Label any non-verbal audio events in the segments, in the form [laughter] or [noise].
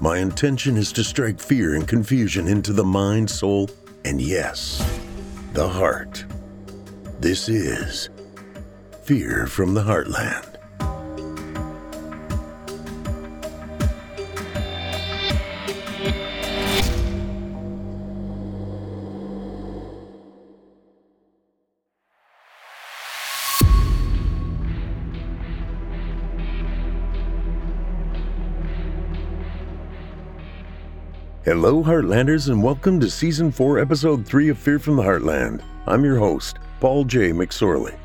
My intention is to strike fear and confusion into the mind, soul, and yes, the heart. This is Fear from the Heartland. Hello, Heartlanders, and welcome to Season 4, Episode 3 of Fear from the Heartland. I'm your host, Paul J. McSorley.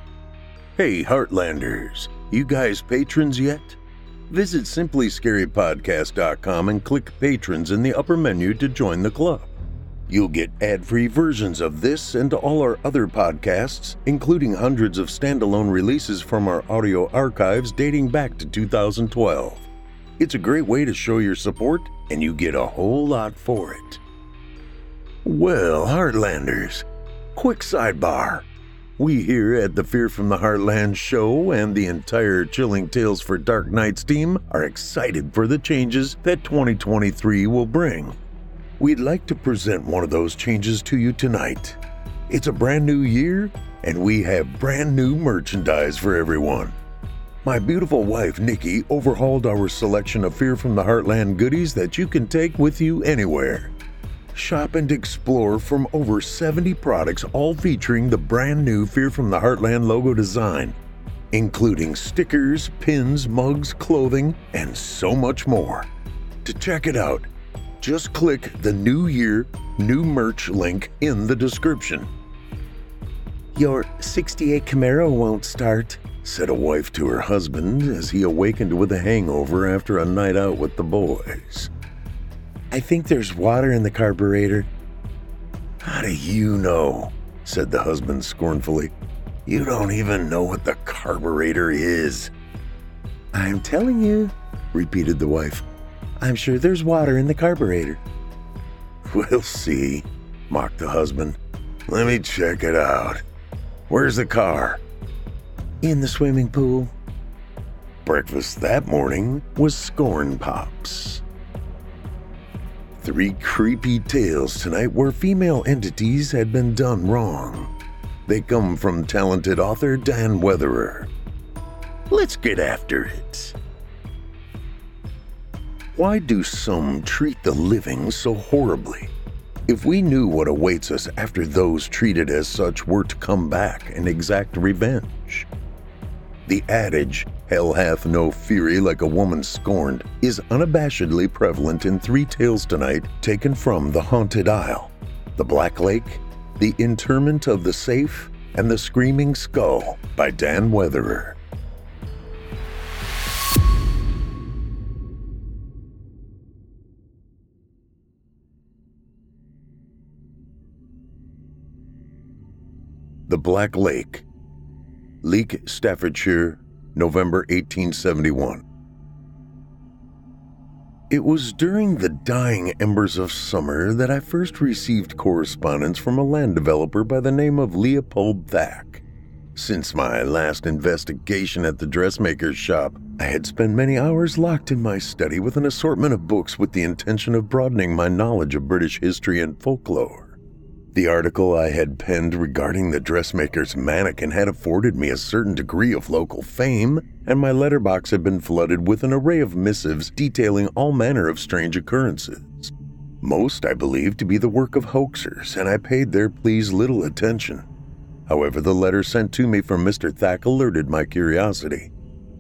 Hey, Heartlanders, you guys patrons yet? Visit simplyscarypodcast.com and click Patrons in the upper menu to join the club. You'll get ad free versions of this and all our other podcasts, including hundreds of standalone releases from our audio archives dating back to 2012. It's a great way to show your support, and you get a whole lot for it. Well, Heartlanders, quick sidebar. We here at the Fear from the Heartland show and the entire Chilling Tales for Dark Nights team are excited for the changes that 2023 will bring. We'd like to present one of those changes to you tonight. It's a brand new year, and we have brand new merchandise for everyone. My beautiful wife, Nikki, overhauled our selection of Fear from the Heartland goodies that you can take with you anywhere. Shop and explore from over 70 products, all featuring the brand new Fear from the Heartland logo design, including stickers, pins, mugs, clothing, and so much more. To check it out, just click the New Year, New Merch link in the description. Your 68 Camaro won't start, said a wife to her husband as he awakened with a hangover after a night out with the boys. I think there's water in the carburetor. How do you know? said the husband scornfully. You don't even know what the carburetor is. I'm telling you, repeated the wife. I'm sure there's water in the carburetor. We'll see, mocked the husband. Let me check it out. Where's the car? In the swimming pool. Breakfast that morning was scorn pops. Three creepy tales tonight where female entities had been done wrong. They come from talented author Dan Weatherer. Let's get after it. Why do some treat the living so horribly? If we knew what awaits us after those treated as such were to come back and exact revenge. The adage, hell hath no fury like a woman scorned, is unabashedly prevalent in three tales tonight taken from The Haunted Isle, The Black Lake, The Interment of the Safe, and The Screaming Skull by Dan Weatherer. The Black Lake, Leek, Staffordshire, November 1871. It was during the dying embers of summer that I first received correspondence from a land developer by the name of Leopold Thack. Since my last investigation at the dressmaker's shop, I had spent many hours locked in my study with an assortment of books with the intention of broadening my knowledge of British history and folklore. The article I had penned regarding the dressmaker's mannequin had afforded me a certain degree of local fame, and my letterbox had been flooded with an array of missives detailing all manner of strange occurrences. Most I believed to be the work of hoaxers, and I paid their pleas little attention. However, the letter sent to me from Mr. Thack alerted my curiosity.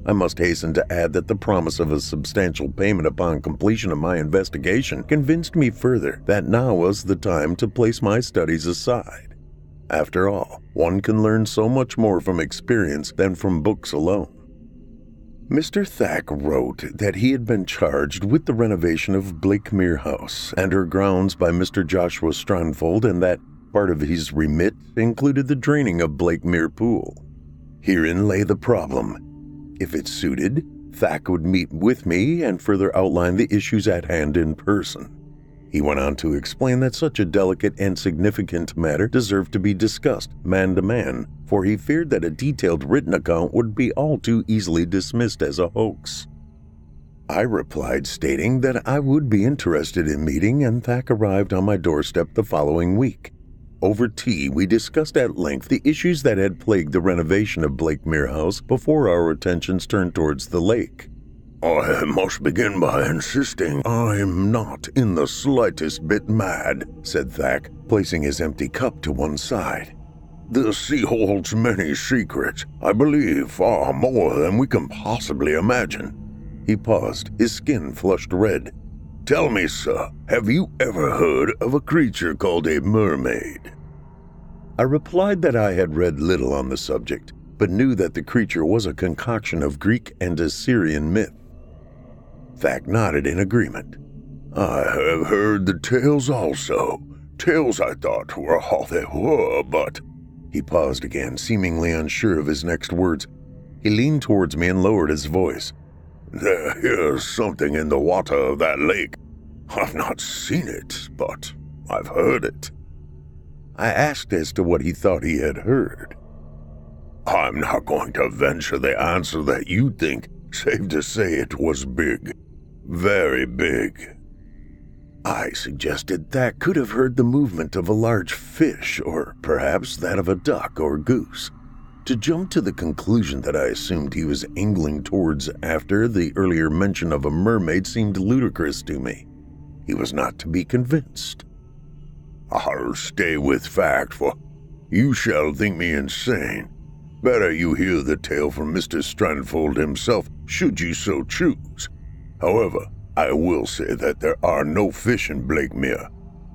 I must hasten to add that the promise of a substantial payment upon completion of my investigation convinced me further that now was the time to place my studies aside. After all, one can learn so much more from experience than from books alone. Mr. Thack wrote that he had been charged with the renovation of Blakemere House and her grounds by Mr. Joshua Strandfold, and that part of his remit included the draining of Blakemere Pool. Herein lay the problem. If it suited, Thack would meet with me and further outline the issues at hand in person. He went on to explain that such a delicate and significant matter deserved to be discussed man to man, for he feared that a detailed written account would be all too easily dismissed as a hoax. I replied, stating that I would be interested in meeting, and Thack arrived on my doorstep the following week. Over tea, we discussed at length the issues that had plagued the renovation of Blakemere House before our attentions turned towards the lake. I must begin by insisting I'm not in the slightest bit mad, said Thack, placing his empty cup to one side. The sea holds many secrets, I believe far more than we can possibly imagine. He paused, his skin flushed red. Tell me, sir, have you ever heard of a creature called a mermaid? I replied that I had read little on the subject, but knew that the creature was a concoction of Greek and Assyrian myth. Thack nodded in agreement. I have heard the tales also. Tales I thought were all they were, but. He paused again, seemingly unsure of his next words. He leaned towards me and lowered his voice. There is something in the water of that lake. I've not seen it, but I've heard it. I asked as to what he thought he had heard. I'm not going to venture the answer that you think, save to say it was big. Very big. I suggested that could have heard the movement of a large fish, or perhaps that of a duck or goose. To jump to the conclusion that I assumed he was angling towards after the earlier mention of a mermaid seemed ludicrous to me. He was not to be convinced. I'll stay with fact, for you shall think me insane. Better you hear the tale from Mr. Strandfold himself, should you so choose. However, I will say that there are no fish in Blakemere.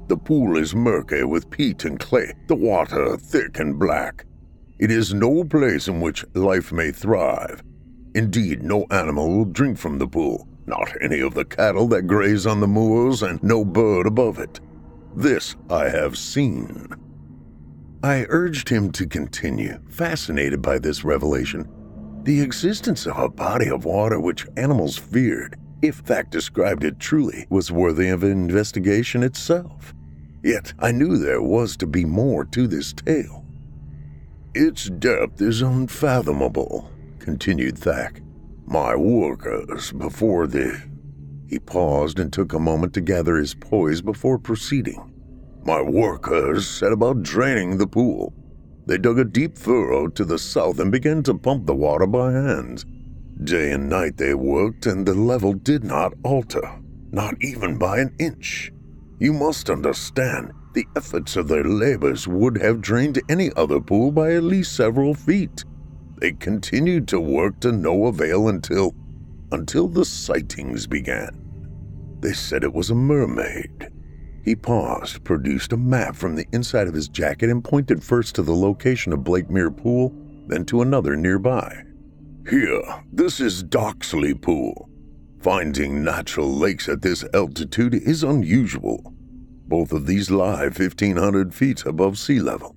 The pool is murky with peat and clay, the water thick and black. It is no place in which life may thrive. Indeed, no animal will drink from the pool, not any of the cattle that graze on the moors, and no bird above it. This I have seen. I urged him to continue, fascinated by this revelation. The existence of a body of water which animals feared, if fact described it truly, was worthy of investigation itself. Yet I knew there was to be more to this tale. Its depth is unfathomable, continued Thack. My workers, before the. He paused and took a moment to gather his poise before proceeding. My workers set about draining the pool. They dug a deep furrow to the south and began to pump the water by hand. Day and night they worked, and the level did not alter, not even by an inch. You must understand, the efforts of their labors would have drained any other pool by at least several feet. They continued to work to no avail until until the sightings began. They said it was a mermaid. He paused, produced a map from the inside of his jacket, and pointed first to the location of Blakemere Pool, then to another nearby. Here, this is Doxey Pool. Finding natural lakes at this altitude is unusual. Both of these lie 1,500 feet above sea level.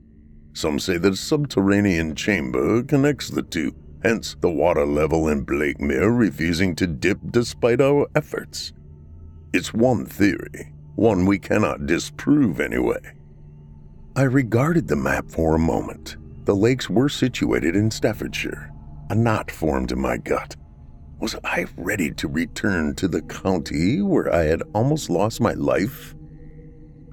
Some say that a subterranean chamber connects the two, hence the water level in Blakemere refusing to dip despite our efforts. It's one theory, one we cannot disprove anyway. I regarded the map for a moment. The lakes were situated in Staffordshire. A knot formed in my gut. Was I ready to return to the county where I had almost lost my life?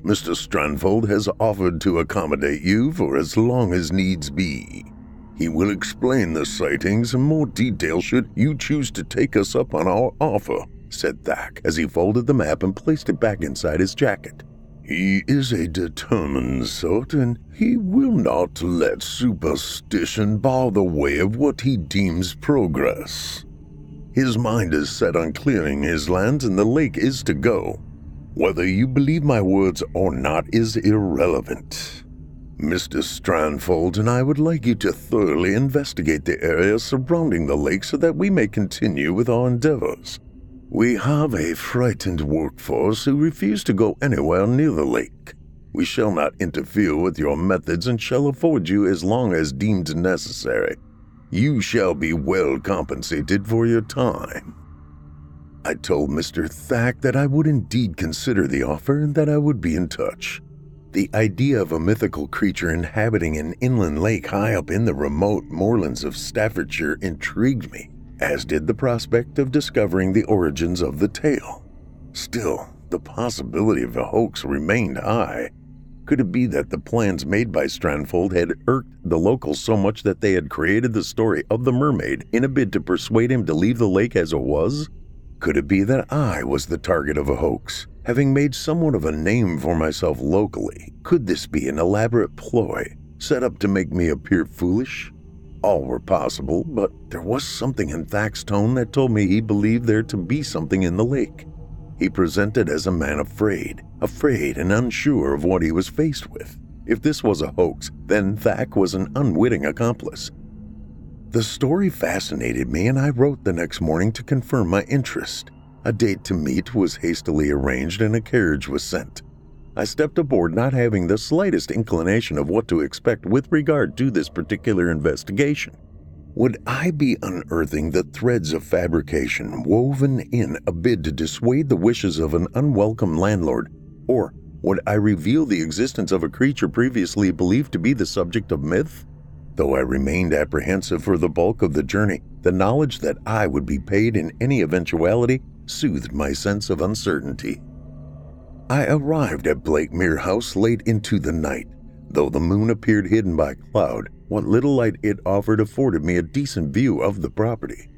Mr. Strandfold has offered to accommodate you for as long as needs be. He will explain the sightings in more detail should you choose to take us up on our offer, said Thack as he folded the map and placed it back inside his jacket. He is a determined sort, and he will not let superstition bar the way of what he deems progress. His mind is set on clearing his lands, and the lake is to go. Whether you believe my words or not is irrelevant. Mr. Strandfold and I would like you to thoroughly investigate the area surrounding the lake so that we may continue with our endeavors. We have a frightened workforce who refuse to go anywhere near the lake. We shall not interfere with your methods and shall afford you as long as deemed necessary. You shall be well compensated for your time. I told Mr. Thack that I would indeed consider the offer and that I would be in touch. The idea of a mythical creature inhabiting an inland lake high up in the remote moorlands of Staffordshire intrigued me, as did the prospect of discovering the origins of the tale. Still, the possibility of a hoax remained high. Could it be that the plans made by Strandfold had irked the locals so much that they had created the story of the mermaid in a bid to persuade him to leave the lake as it was? Could it be that I was the target of a hoax? Having made somewhat of a name for myself locally, could this be an elaborate ploy set up to make me appear foolish? All were possible, but there was something in Thack's tone that told me he believed there to be something in the lake. He presented as a man afraid, afraid and unsure of what he was faced with. If this was a hoax, then Thack was an unwitting accomplice. The story fascinated me, and I wrote the next morning to confirm my interest. A date to meet was hastily arranged and a carriage was sent. I stepped aboard not having the slightest inclination of what to expect with regard to this particular investigation. Would I be unearthing the threads of fabrication woven in a bid to dissuade the wishes of an unwelcome landlord? Or would I reveal the existence of a creature previously believed to be the subject of myth? Though I remained apprehensive for the bulk of the journey, the knowledge that I would be paid in any eventuality soothed my sense of uncertainty. I arrived at Blakemere House late into the night. Though the moon appeared hidden by cloud, what little light it offered afforded me a decent view of the property.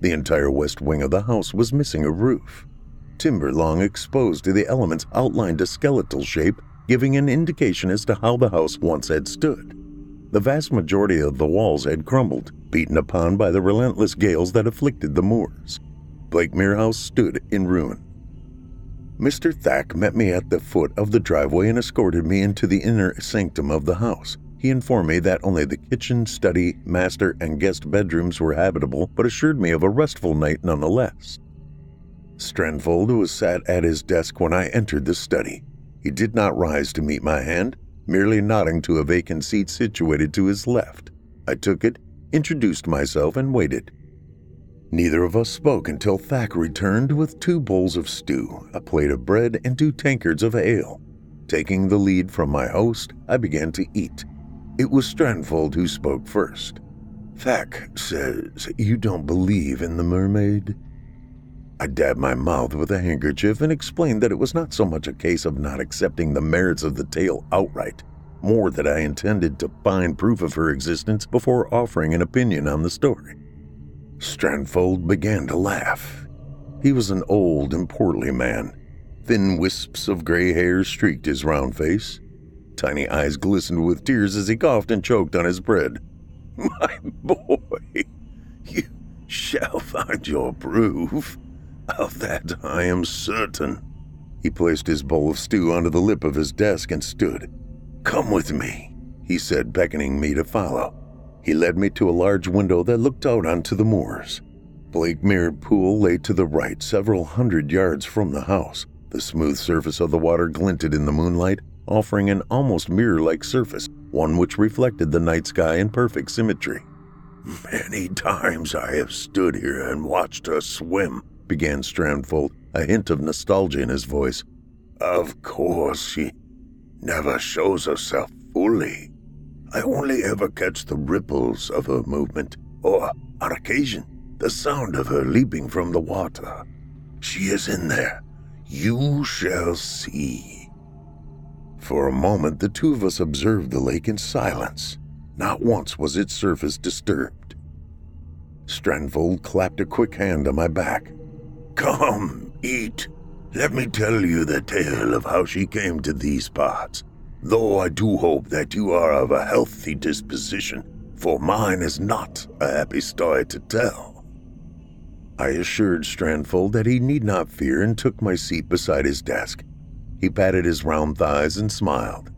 The entire west wing of the house was missing a roof. Timber long exposed to the elements outlined a skeletal shape, giving an indication as to how the house once had stood. The vast majority of the walls had crumbled, beaten upon by the relentless gales that afflicted the moors. Blakemere House stood in ruin. Mr. Thack met me at the foot of the driveway and escorted me into the inner sanctum of the house. He informed me that only the kitchen, study, master, and guest bedrooms were habitable, but assured me of a restful night nonetheless. Strandfold was sat at his desk when I entered the study. He did not rise to meet my hand, merely nodding to a vacant seat situated to his left. I took it, introduced myself, and waited. Neither of us spoke until Thack returned with two bowls of stew, a plate of bread, and two tankards of ale. Taking the lead from my host, I began to eat. It was Strandfold who spoke first. Thack says you don't believe in the mermaid. I dabbed my mouth with a handkerchief and explained that it was not so much a case of not accepting the merits of the tale outright, more that I intended to find proof of her existence before offering an opinion on the story. Strandfold began to laugh. He was an old and portly man. Thin wisps of gray hair streaked his round face. Tiny eyes glistened with tears as he coughed and choked on his bread. [laughs] My boy, you shall find your proof. Of that I am certain. He placed his bowl of stew onto the lip of his desk and stood. Come with me, he said, beckoning me to follow. He led me to a large window that looked out onto the moors. Blakemere Pool lay to the right, several hundred yards from the house. The smooth surface of the water glinted in the moonlight, offering an almost mirror like surface, one which reflected the night sky in perfect symmetry. Many times I have stood here and watched her swim, began Strandfold, a hint of nostalgia in his voice. Of course, she never shows herself fully. I only ever catch the ripples of her movement, or, on occasion, the sound of her leaping from the water. She is in there. You shall see. For a moment, the two of us observed the lake in silence. Not once was its surface disturbed. Strandfold clapped a quick hand on my back. Come, eat. Let me tell you the tale of how she came to these parts though I do hope that you are of a healthy disposition, for mine is not a happy story to tell. I assured Strandfold that he need not fear and took my seat beside his desk. He patted his round thighs and smiled.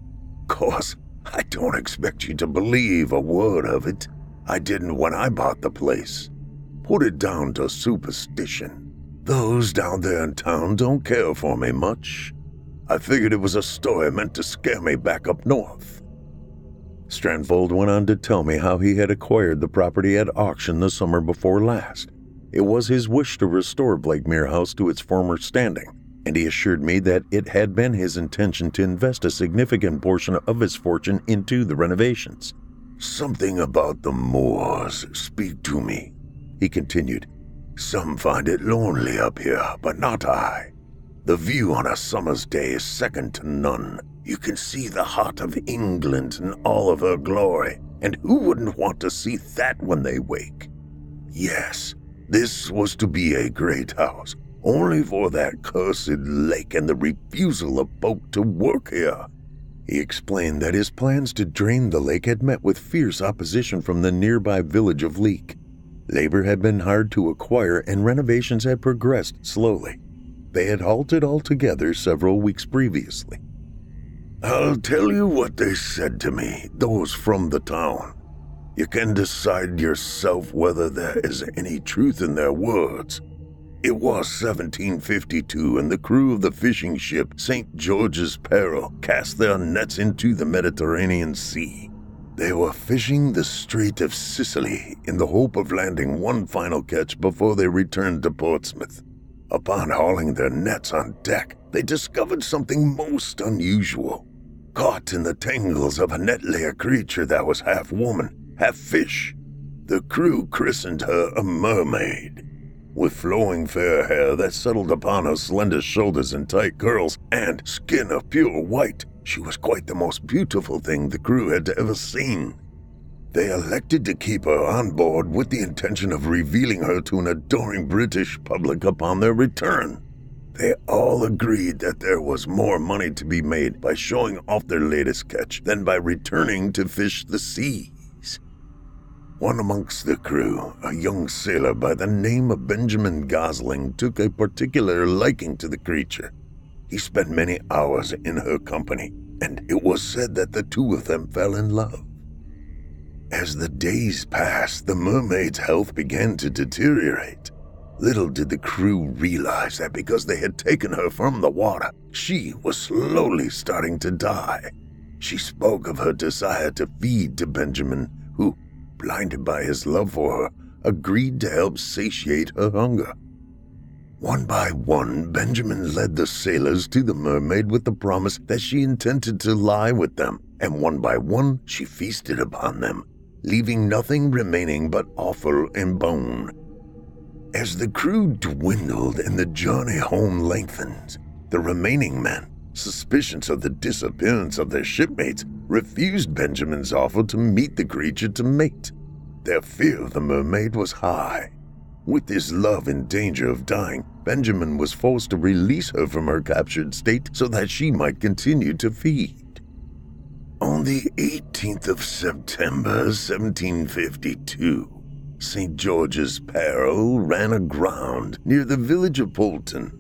Course, I don't expect you to believe a word of it. I didn't when I bought the place. Put it down to superstition. Those down there in town don't care for me much. I figured it was a story meant to scare me back up north. Strandfold went on to tell me how he had acquired the property at auction the summer before last. It was his wish to restore Blakemere House to its former standing, and he assured me that it had been his intention to invest a significant portion of his fortune into the renovations. Something about the moors speak to me, he continued. Some find it lonely up here, but not I. The view on a summer's day is second to none. You can see the heart of England in all of her glory, and who wouldn't want to see that when they wake? Yes, this was to be a great house, only for that cursed lake and the refusal of folk to work here. He explained that his plans to drain the lake had met with fierce opposition from the nearby village of Leek. Labor had been hard to acquire and renovations had progressed slowly. They had halted altogether several weeks previously. I'll tell you what they said to me, those from the town. You can decide yourself whether there is any truth in their words. It was 1752, and the crew of the fishing ship St. George's Peril cast their nets into the Mediterranean Sea. They were fishing the Strait of Sicily in the hope of landing one final catch before they returned to Portsmouth. Upon hauling their nets on deck, they discovered something most unusual. Caught in the tangles of a net lay a creature that was half woman, half fish. The crew christened her a mermaid. With flowing fair hair that settled upon her slender shoulders in tight curls and skin of pure white, she was quite the most beautiful thing the crew had ever seen. They elected to keep her on board with the intention of revealing her to an adoring British public upon their return. They all agreed that there was more money to be made by showing off their latest catch than by returning to fish the seas. One amongst the crew, a young sailor by the name of Benjamin Gosling, took a particular liking to the creature. He spent many hours in her company, and it was said that the two of them fell in love. As the days passed, the mermaid's health began to deteriorate. Little did the crew realize that because they had taken her from the water, she was slowly starting to die. She spoke of her desire to feed to Benjamin, who, blinded by his love for her, agreed to help satiate her hunger. One by one, Benjamin led the sailors to the mermaid with the promise that she intended to lie with them, and one by one she feasted upon them, leaving nothing remaining but offal and bone. As the crew dwindled and the journey home lengthened, the remaining men, suspicious of the disappearance of their shipmates, refused Benjamin's offer to meet the creature to mate. Their fear of the mermaid was high. With his love in danger of dying, Benjamin was forced to release her from her captured state so that she might continue to feed. On the 18th of September, 1752, St. George's Peril ran aground near the village of Polton.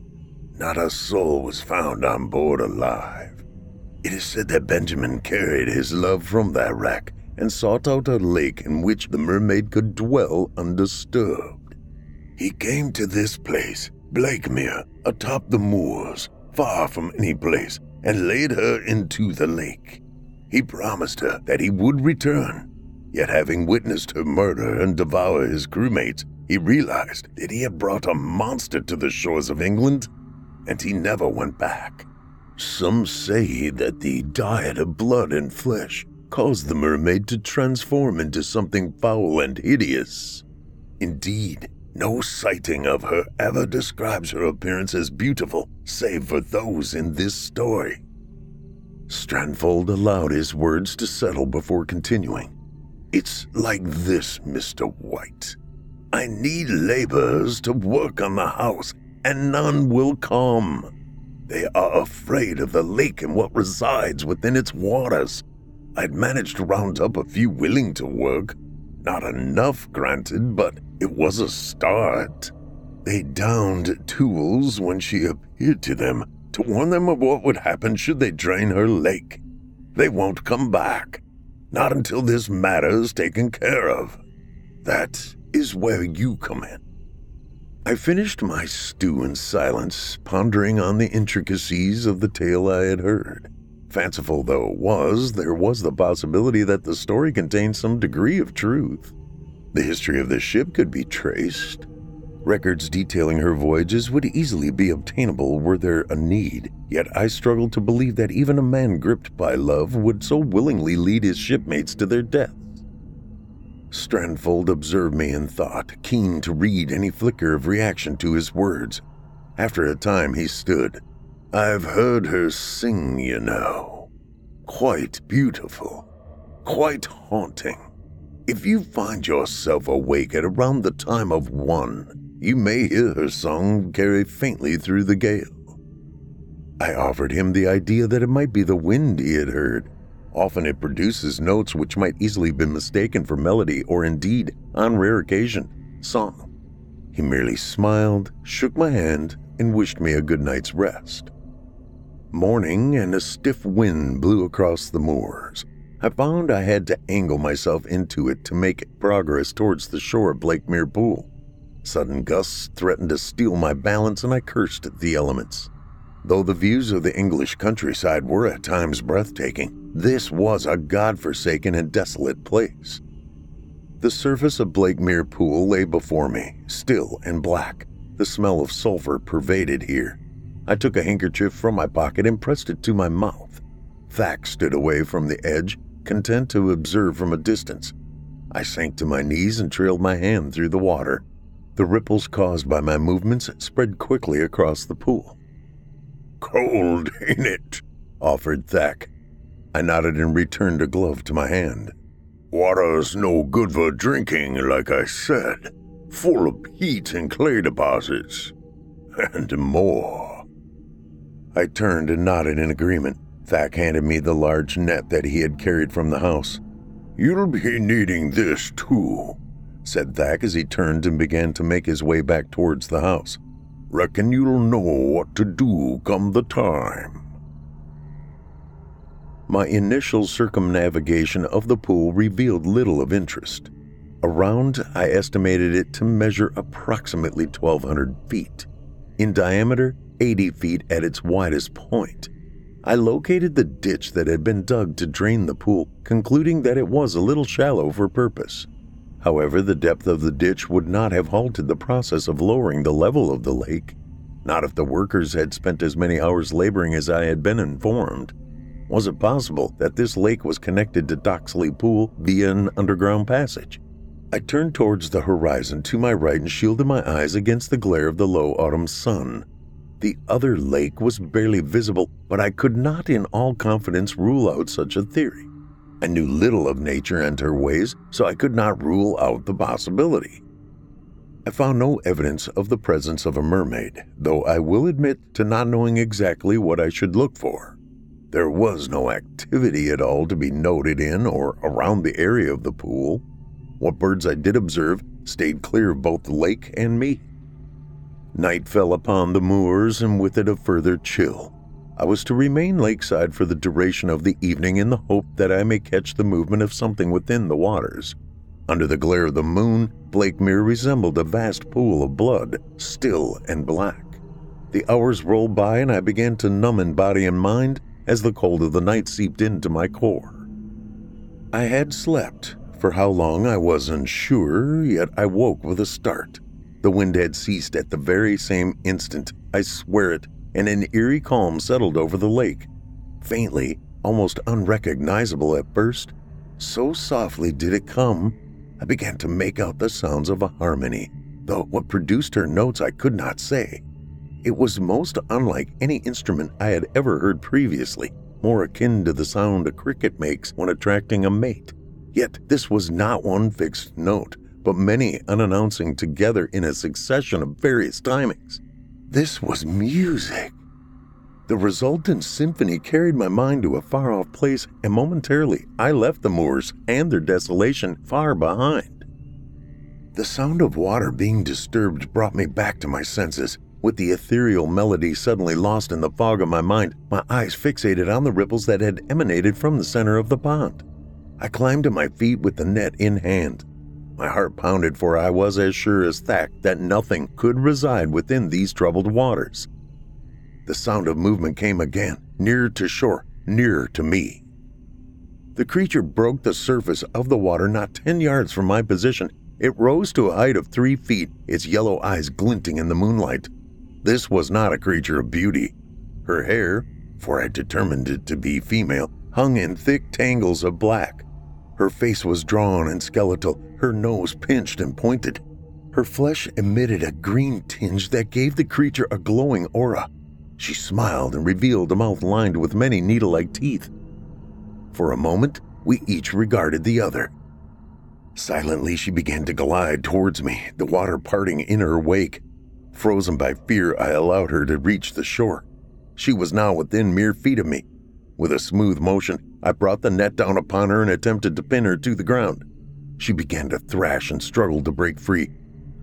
Not a soul was found on board alive. It is said that Benjamin carried his love from that wreck and sought out a lake in which the mermaid could dwell undisturbed. He came to this place, Blakemere, atop the moors, far from any place, and laid her into the lake. He promised her that he would return. Yet, having witnessed her murder and devour his crewmates, he realized that he had brought a monster to the shores of England, and he never went back. Some say that the diet of blood and flesh caused the mermaid to transform into something foul and hideous. Indeed, no sighting of her ever describes her appearance as beautiful, save for those in this story. Strandfold allowed his words to settle before continuing. It's like this, Mr. White. I need laborers to work on the house, and none will come. They are afraid of the lake and what resides within its waters. I'd managed to round up a few willing to work. Not enough, granted, but it was a start. They downed tools when she appeared to them to warn them of what would happen should they drain her lake. They won't come back. Not until this matter is taken care of. That is where you come in. I finished my stew in silence, pondering on the intricacies of the tale I had heard. Fanciful though it was, there was the possibility that the story contained some degree of truth. The history of the ship could be traced. Records detailing her voyages would easily be obtainable were there a need, yet I struggled to believe that even a man gripped by love would so willingly lead his shipmates to their deaths. Strandfold observed me in thought, keen to read any flicker of reaction to his words. After a time, he stood. I've heard her sing, you know. Quite beautiful. Quite haunting. If you find yourself awake at around the time of one, you may hear her song carry faintly through the gale. I offered him the idea that it might be the wind he had heard, Often it produces notes which might easily be mistaken for melody or indeed, on rare occasion, song. He merely smiled, shook my hand, and wished me a good night's rest. Morning and a stiff wind blew across the moors. I found I had to angle myself into it to make progress towards the shore of Blakemere Pool. Sudden gusts threatened to steal my balance, and I cursed at the elements. Though the views of the English countryside were at times breathtaking, this was a god-forsaken and desolate place. The surface of Blakemere Pool lay before me, still and black. The smell of sulfur pervaded here. I took a handkerchief from my pocket and pressed it to my mouth. Thack stood away from the edge, content to observe from a distance. I sank to my knees and trailed my hand through the water. The ripples caused by my movements spread quickly across the pool. Cold, ain't it? offered Thack. I nodded and returned a glove to my hand. Water's no good for drinking, like I said. Full of heat and clay deposits. [laughs] And more. I turned and nodded in agreement. Thack handed me the large net that he had carried from the house. You'll be needing this too, said Thack as he turned and began to make his way back towards the house. Reckon you'll know what to do come the time. My initial circumnavigation of the pool revealed little of interest. Around, I estimated it to measure approximately 1,200 feet. In diameter, 80 feet at its widest point. I located the ditch that had been dug to drain the pool, concluding that it was a little shallow for purpose. However, the depth of the ditch would not have halted the process of lowering the level of the lake, not if the workers had spent as many hours laboring as I had been informed. Was it possible that this lake was connected to Doxey Pool via an underground passage? I turned towards the horizon to my right and shielded my eyes against the glare of the low autumn sun. The other lake was barely visible, but I could not in all confidence rule out such a theory. I knew little of nature and her ways, so I could not rule out the possibility. I found no evidence of the presence of a mermaid, though I will admit to not knowing exactly what I should look for. There was no activity at all to be noted in or around the area of the pool. What birds I did observe stayed clear of both the lake and me. Night fell upon the moors, and with it a further chill. I was to remain lakeside for the duration of the evening in the hope that I may catch the movement of something within the waters. Under the glare of the moon, Blakemere resembled a vast pool of blood, still and black. The hours rolled by and I began to numb in body and mind as the cold of the night seeped into my core. I had slept. For how long I wasn't sure, yet I woke with a start. The wind had ceased at the very same instant, I swear it, and an eerie calm settled over the lake. Faintly, almost unrecognizable at first, so softly did it come, I began to make out the sounds of a harmony, though what produced her notes I could not say. It was most unlike any instrument I had ever heard previously, more akin to the sound a cricket makes when attracting a mate. Yet this was not one fixed note, but many unannouncing together in a succession of various timings. This was music. The resultant symphony carried my mind to a far off place, and momentarily I left the moors and their desolation far behind. The sound of water being disturbed brought me back to my senses. With the ethereal melody suddenly lost in the fog of my mind, my eyes fixated on the ripples that had emanated from the center of the pond. I climbed to my feet with the net in hand. My heart pounded, for I was as sure as Thack that nothing could reside within these troubled waters. The sound of movement came again, nearer to shore, nearer to me. The creature broke the surface of the water not 10 yards from my position. It rose to a height of three feet, its yellow eyes glinting in the moonlight. This was not a creature of beauty. Her hair, for I determined it to be female, hung in thick tangles of black. Her face was drawn and skeletal, her nose pinched and pointed. Her flesh emitted a green tinge that gave the creature a glowing aura. She smiled and revealed a mouth lined with many needle like teeth. For a moment, we each regarded the other. Silently, she began to glide towards me, the water parting in her wake. Frozen by fear, I allowed her to reach the shore. She was now within mere feet of me. With a smooth motion, I brought the net down upon her and attempted to pin her to the ground. She began to thrash and struggled to break free.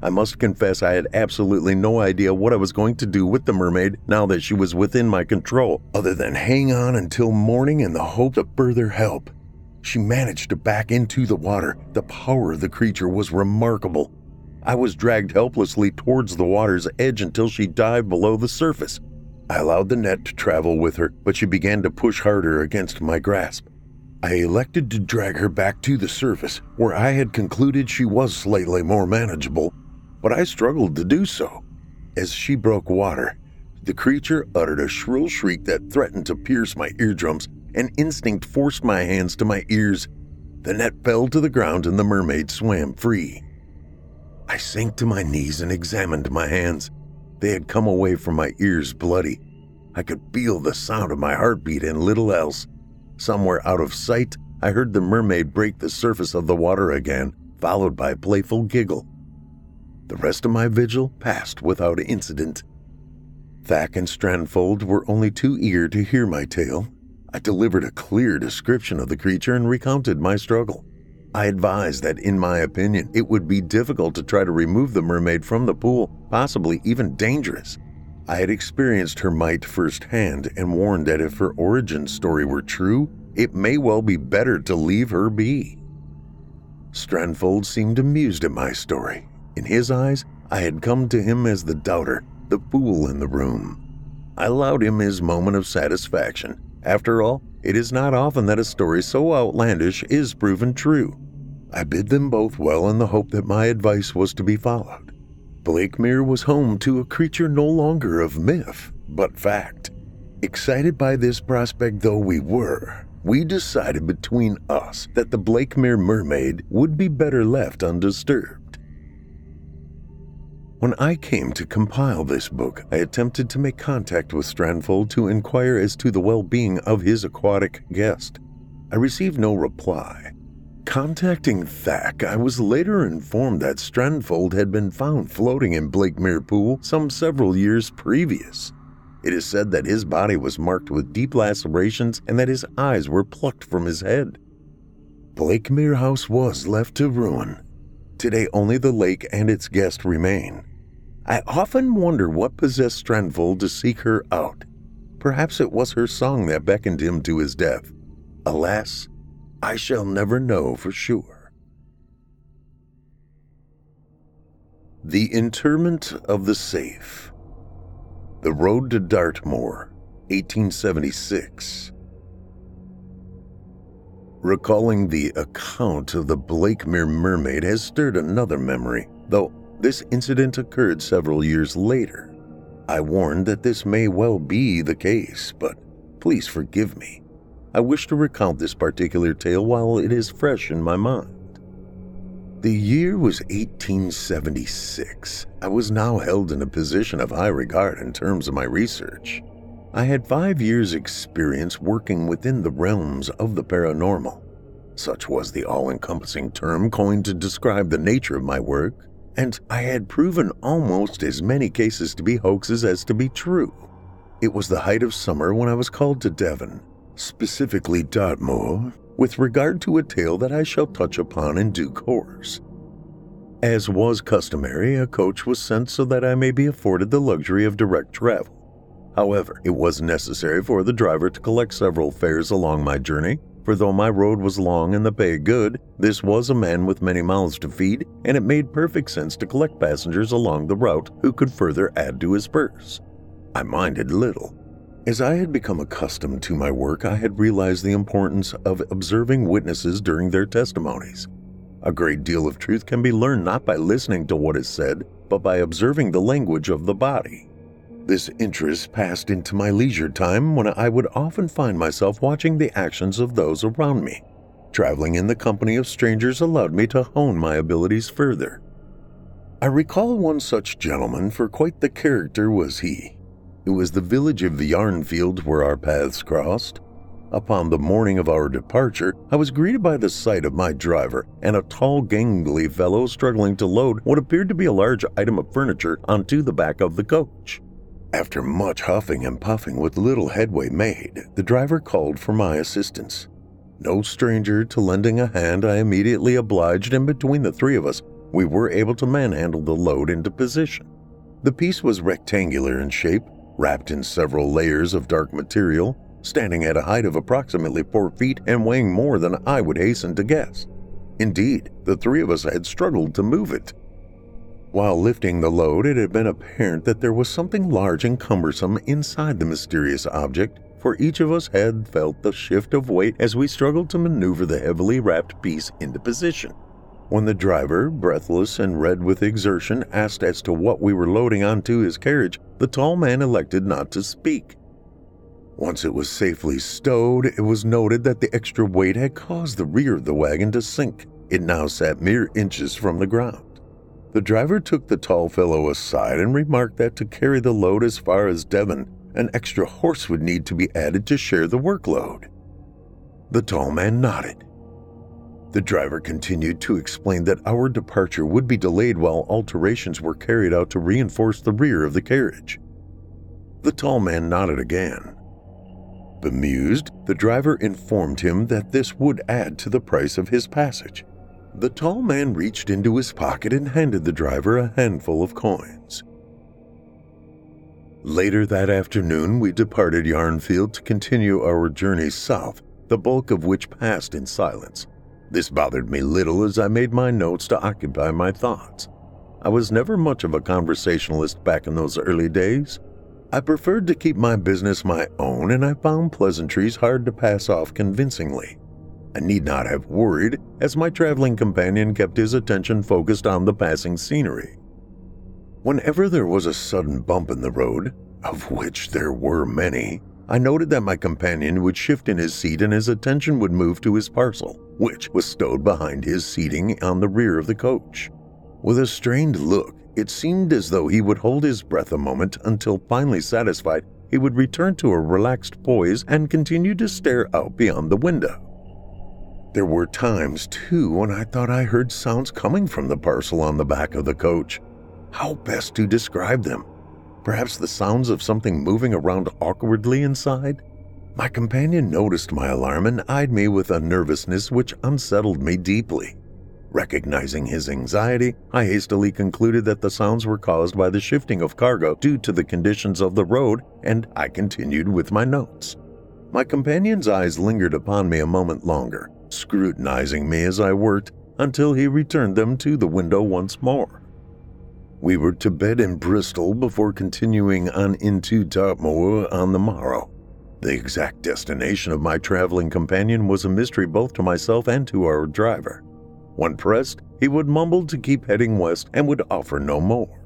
I must confess I had absolutely no idea what I was going to do with the mermaid now that she was within my control, other than hang on until morning in the hope of further help. She managed to back into the water. The power of the creature was remarkable. I was dragged helplessly towards the water's edge until she dived below the surface. I allowed the net to travel with her, but she began to push harder against my grasp. I elected to drag her back to the surface, where I had concluded she was slightly more manageable, but I struggled to do so. As she broke water, the creature uttered a shrill shriek that threatened to pierce my eardrums, and instinct forced my hands to my ears. The net fell to the ground and the mermaid swam free. I sank to my knees and examined my hands. They had come away from my ears bloody. I could feel the sound of my heartbeat and little else. Somewhere out of sight, I heard the mermaid break the surface of the water again, followed by a playful giggle. The rest of my vigil passed without incident. Thack and Strandfold were only too eager to hear my tale. I delivered a clear description of the creature and recounted my struggle. I advised that, in my opinion, it would be difficult to try to remove the mermaid from the pool, possibly even dangerous. I had experienced her might firsthand and warned that if her origin story were true, it may well be better to leave her be. Strandfold seemed amused at my story. In his eyes, I had come to him as the doubter, the fool in the room. I allowed him his moment of satisfaction. After all, it is not often that a story so outlandish is proven true. I bid them both well in the hope that my advice was to be followed. Blakemere was home to a creature no longer of myth, but fact. Excited by this prospect though we were, we decided between us that the Blakemere mermaid would be better left undisturbed. When I came to compile this book, I attempted to make contact with Strandfold to inquire as to the well being of his aquatic guest. I received no reply, Contacting Thack, I was later informed that Strandfold had been found floating in Blakemere Pool some several years previous. It is said that his body was marked with deep lacerations and that his eyes were plucked from his head. Blakemere House was left to ruin. Today, only the lake and its guest remain. I often wonder what possessed Strandfold to seek her out. Perhaps it was her song that beckoned him to his death. Alas, I shall never know for sure. The Interment of the Safe. The Road to Dartmoor, 1876. Recalling the account of the Blakemere mermaid has stirred another memory, though this incident occurred several years later. I warn that this may well be the case, but please forgive me. I wish to recount this particular tale while it is fresh in my mind. The year was 1876. I was now held in a position of high regard in terms of my research. I had five years' experience working within the realms of the paranormal. Such was the all encompassing term coined to describe the nature of my work, and I had proven almost as many cases to be hoaxes as to be true. It was the height of summer when I was called to Devon specifically Dartmoor, with regard to a tale that I shall touch upon in due course. As was customary, a coach was sent so that I may be afforded the luxury of direct travel. However, it was necessary for the driver to collect several fares along my journey, for though my road was long and the pay good, this was a man with many mouths to feed, and it made perfect sense to collect passengers along the route who could further add to his purse. I minded little. As I had become accustomed to my work, I had realized the importance of observing witnesses during their testimonies. A great deal of truth can be learned not by listening to what is said, but by observing the language of the body. This interest passed into my leisure time when I would often find myself watching the actions of those around me. Traveling in the company of strangers allowed me to hone my abilities further. I recall one such gentleman, for quite the character was he. It was the village of the Yarnfield where our paths crossed. Upon the morning of our departure, I was greeted by the sight of my driver and a tall, gangly fellow struggling to load what appeared to be a large item of furniture onto the back of the coach. After much huffing and puffing with little headway made, the driver called for my assistance. No stranger to lending a hand, I immediately obliged, and between the three of us, we were able to manhandle the load into position. The piece was rectangular in shape, wrapped in several layers of dark material, standing at a height of approximately four feet and weighing more than I would hasten to guess. Indeed, the three of us had struggled to move it. While lifting the load, it had been apparent that there was something large and cumbersome inside the mysterious object, for each of us had felt the shift of weight as we struggled to maneuver the heavily wrapped piece into position. When the driver, breathless and red with exertion, asked as to what we were loading onto his carriage, the tall man elected not to speak. Once it was safely stowed, it was noted that the extra weight had caused the rear of the wagon to sink. It now sat mere inches from the ground. The driver took the tall fellow aside and remarked that to carry the load as far as Devon, an extra horse would need to be added to share the workload. The tall man nodded. The driver continued to explain that our departure would be delayed while alterations were carried out to reinforce the rear of the carriage. The tall man nodded again. Bemused, the driver informed him that this would add to the price of his passage. The tall man reached into his pocket and handed the driver a handful of coins. Later that afternoon, we departed Yarnfield to continue our journey south, the bulk of which passed in silence. This bothered me little as I made my notes to occupy my thoughts. I was never much of a conversationalist back in those early days. I preferred to keep my business my own, and I found pleasantries hard to pass off convincingly. I need not have worried, as my traveling companion kept his attention focused on the passing scenery. Whenever there was a sudden bump in the road, of which there were many, I noted that my companion would shift in his seat and his attention would move to his parcel, which was stowed behind his seating on the rear of the coach. With a strained look, it seemed as though he would hold his breath a moment until finally satisfied he would return to a relaxed poise and continue to stare out beyond the window. There were times, too, when I thought I heard sounds coming from the parcel on the back of the coach. How best to describe them? Perhaps the sounds of something moving around awkwardly inside? My companion noticed my alarm and eyed me with a nervousness which unsettled me deeply. Recognizing his anxiety, I hastily concluded that the sounds were caused by the shifting of cargo due to the conditions of the road, and I continued with my notes. My companion's eyes lingered upon me a moment longer, scrutinizing me as I worked until he returned them to the window once more. We were to bed in Bristol before continuing on into Dartmoor on the morrow. The exact destination of my traveling companion was a mystery both to myself and to our driver. When pressed, he would mumble to keep heading west and would offer no more.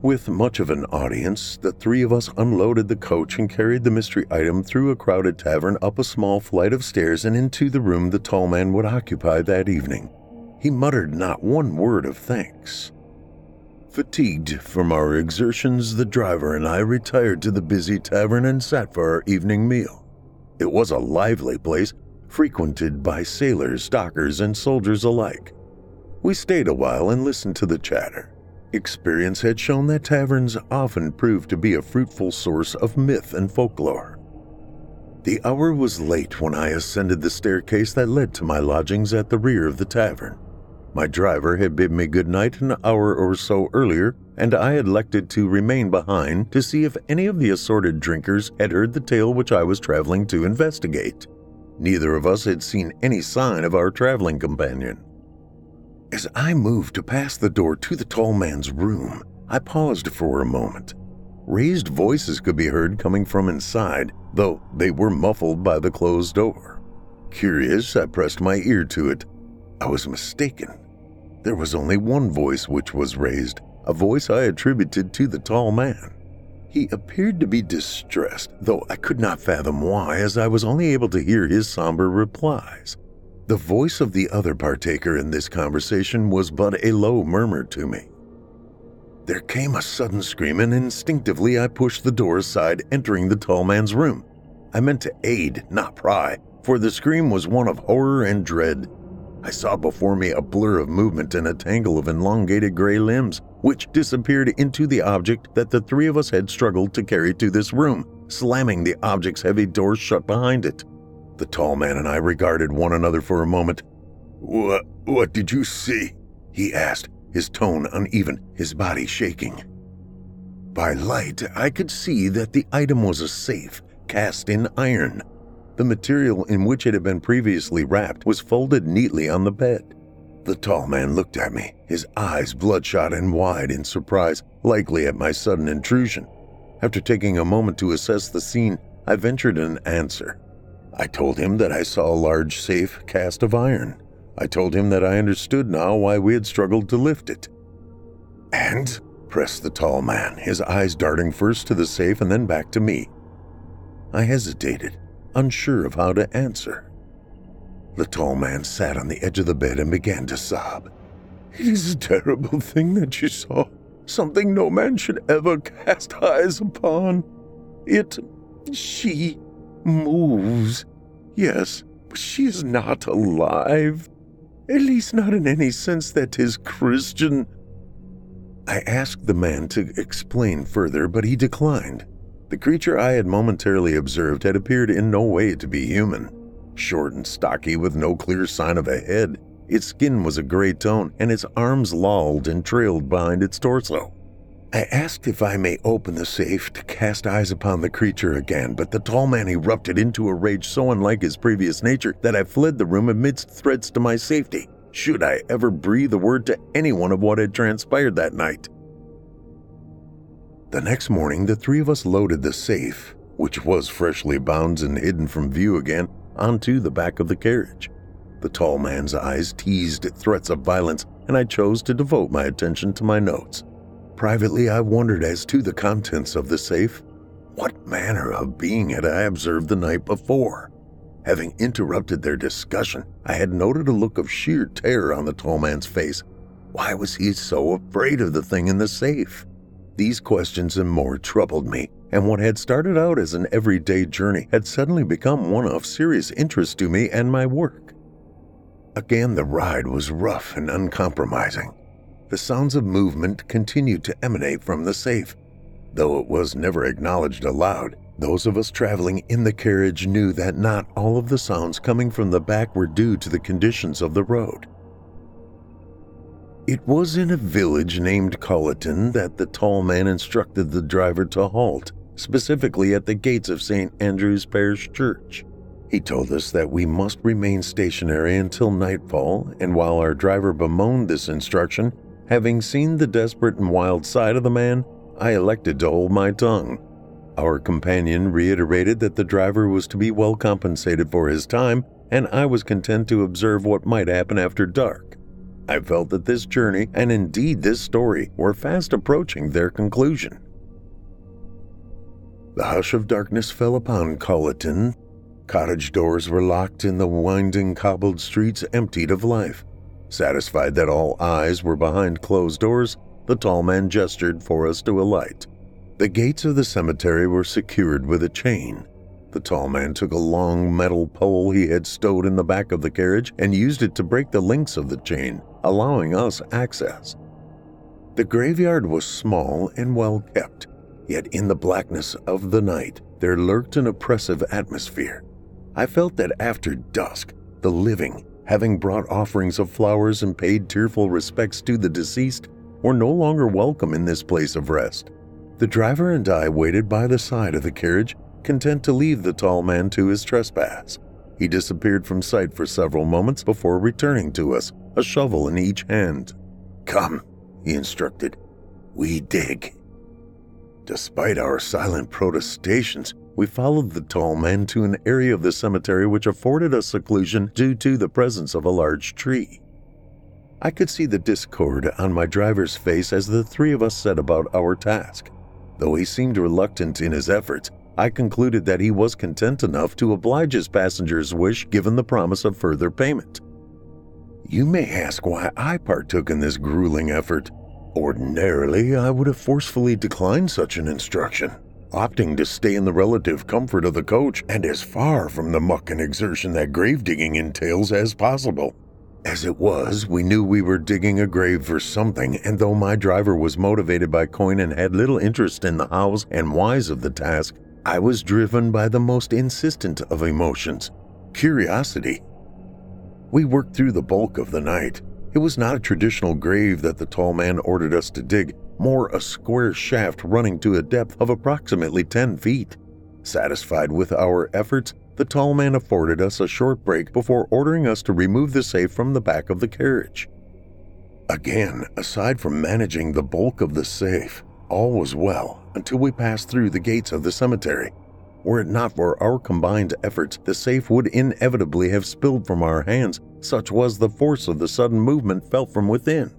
With much of an audience, the three of us unloaded the coach and carried the mystery item through a crowded tavern up a small flight of stairs and into the room the tall man would occupy that evening. He muttered not one word of thanks. Fatigued from our exertions, the driver and I retired to the busy tavern and sat for our evening meal. It was a lively place, frequented by sailors, dockers, and soldiers alike. We stayed a while and listened to the chatter. Experience had shown that taverns often proved to be a fruitful source of myth and folklore. The hour was late when I ascended the staircase that led to my lodgings at the rear of the tavern. My driver had bid me good night an hour or so earlier, and I had elected to remain behind to see if any of the assorted drinkers had heard the tale which I was traveling to investigate. Neither of us had seen any sign of our traveling companion. As I moved to pass the door to the tall man's room, I paused for a moment. Raised voices could be heard coming from inside, though they were muffled by the closed door. Curious, I pressed my ear to it. I was mistaken. There was only one voice which was raised, a voice I attributed to the tall man. He appeared to be distressed, though I could not fathom why, as I was only able to hear his somber replies. The voice of the other partaker in this conversation was but a low murmur to me. There came a sudden scream, and instinctively I pushed the door aside, entering the tall man's room. I meant to aid, not pry, for the scream was one of horror and dread. I saw before me a blur of movement and a tangle of elongated gray limbs, which disappeared into the object that the three of us had struggled to carry to this room, slamming the object's heavy door shut behind it. The tall man and I regarded one another for a moment. What, what did you see? He asked, his tone uneven, his body shaking. By light, I could see that the item was a safe cast in iron. The material in which it had been previously wrapped was folded neatly on the bed. The tall man looked at me, his eyes bloodshot and wide in surprise, likely at my sudden intrusion. After taking a moment to assess the scene, I ventured an answer. I told him that I saw a large safe cast of iron. I told him that I understood now why we had struggled to lift it. And? pressed the tall man, his eyes darting first to the safe and then back to me. I hesitated unsure of how to answer. The tall man sat on the edge of the bed and began to sob. It is a terrible thing that you saw, something no man should ever cast eyes upon. It. she moves. Yes, but she is not alive. At least not in any sense that is Christian. I asked the man to explain further, but he declined. The creature I had momentarily observed had appeared in no way to be human. Short and stocky, with no clear sign of a head, its skin was a gray tone, and its arms lolled and trailed behind its torso. I asked if I may open the safe to cast eyes upon the creature again, but the tall man erupted into a rage so unlike his previous nature that I fled the room amidst threats to my safety, should I ever breathe a word to anyone of what had transpired that night. The next morning, the three of us loaded the safe, which was freshly bound and hidden from view again, onto the back of the carriage. The tall man's eyes teased at threats of violence, and I chose to devote my attention to my notes. Privately, I wondered as to the contents of the safe. What manner of being had I observed the night before? Having interrupted their discussion, I had noted a look of sheer terror on the tall man's face. Why was he so afraid of the thing in the safe? These questions and more troubled me, and what had started out as an everyday journey had suddenly become one of serious interest to me and my work. Again, the ride was rough and uncompromising. The sounds of movement continued to emanate from the safe. Though it was never acknowledged aloud, those of us traveling in the carriage knew that not all of the sounds coming from the back were due to the conditions of the road. It was in a village named Colyton that the tall man instructed the driver to halt, specifically at the gates of St. Andrew's Parish Church. He told us that we must remain stationary until nightfall, and while our driver bemoaned this instruction, having seen the desperate and wild side of the man, I elected to hold my tongue. Our companion reiterated that the driver was to be well compensated for his time, and I was content to observe what might happen after dark. I felt that this journey, and indeed this story, were fast approaching their conclusion. The hush of darkness fell upon Colyton. Cottage doors were locked and the winding cobbled streets emptied of life. Satisfied that all eyes were behind closed doors, the tall man gestured for us to alight. The gates of the cemetery were secured with a chain. The tall man took a long metal pole he had stowed in the back of the carriage and used it to break the links of the chain, allowing us access. The graveyard was small and well kept, yet in the blackness of the night there lurked an oppressive atmosphere. I felt that after dusk, the living having brought offerings of flowers and paid tearful respects to the deceased, were no longer welcome in this place of rest. The driver and I waited by the side of the carriage, content to leave the tall man to his trespass. He disappeared from sight for several moments before returning to us, a shovel in each hand. Come, he instructed. We dig. Despite our silent protestations, we followed the tall man to an area of the cemetery which afforded us seclusion due to the presence of a large tree. I could see the discord on my driver's face as the three of us set about our task. Though he seemed reluctant in his efforts, I concluded that he was content enough to oblige his passenger's wish given the promise of further payment. You may ask why I partook in this grueling effort. Ordinarily, I would have forcefully declined such an instruction, opting to stay in the relative comfort of the coach and as far from the muck and exertion that grave digging entails as possible. As it was, we knew we were digging a grave for something, and though my driver was motivated by coin and had little interest in the hows and whys of the task, I was driven by the most insistent of emotions curiosity. We worked through the bulk of the night. It was not a traditional grave that the tall man ordered us to dig, more a square shaft running to a depth of approximately 10 feet. Satisfied with our efforts, the tall man afforded us a short break before ordering us to remove the safe from the back of the carriage. Again, aside from managing the bulk of the safe, all was well until we passed through the gates of the cemetery. Were it not for our combined efforts, the safe would inevitably have spilled from our hands, such was the force of the sudden movement felt from within.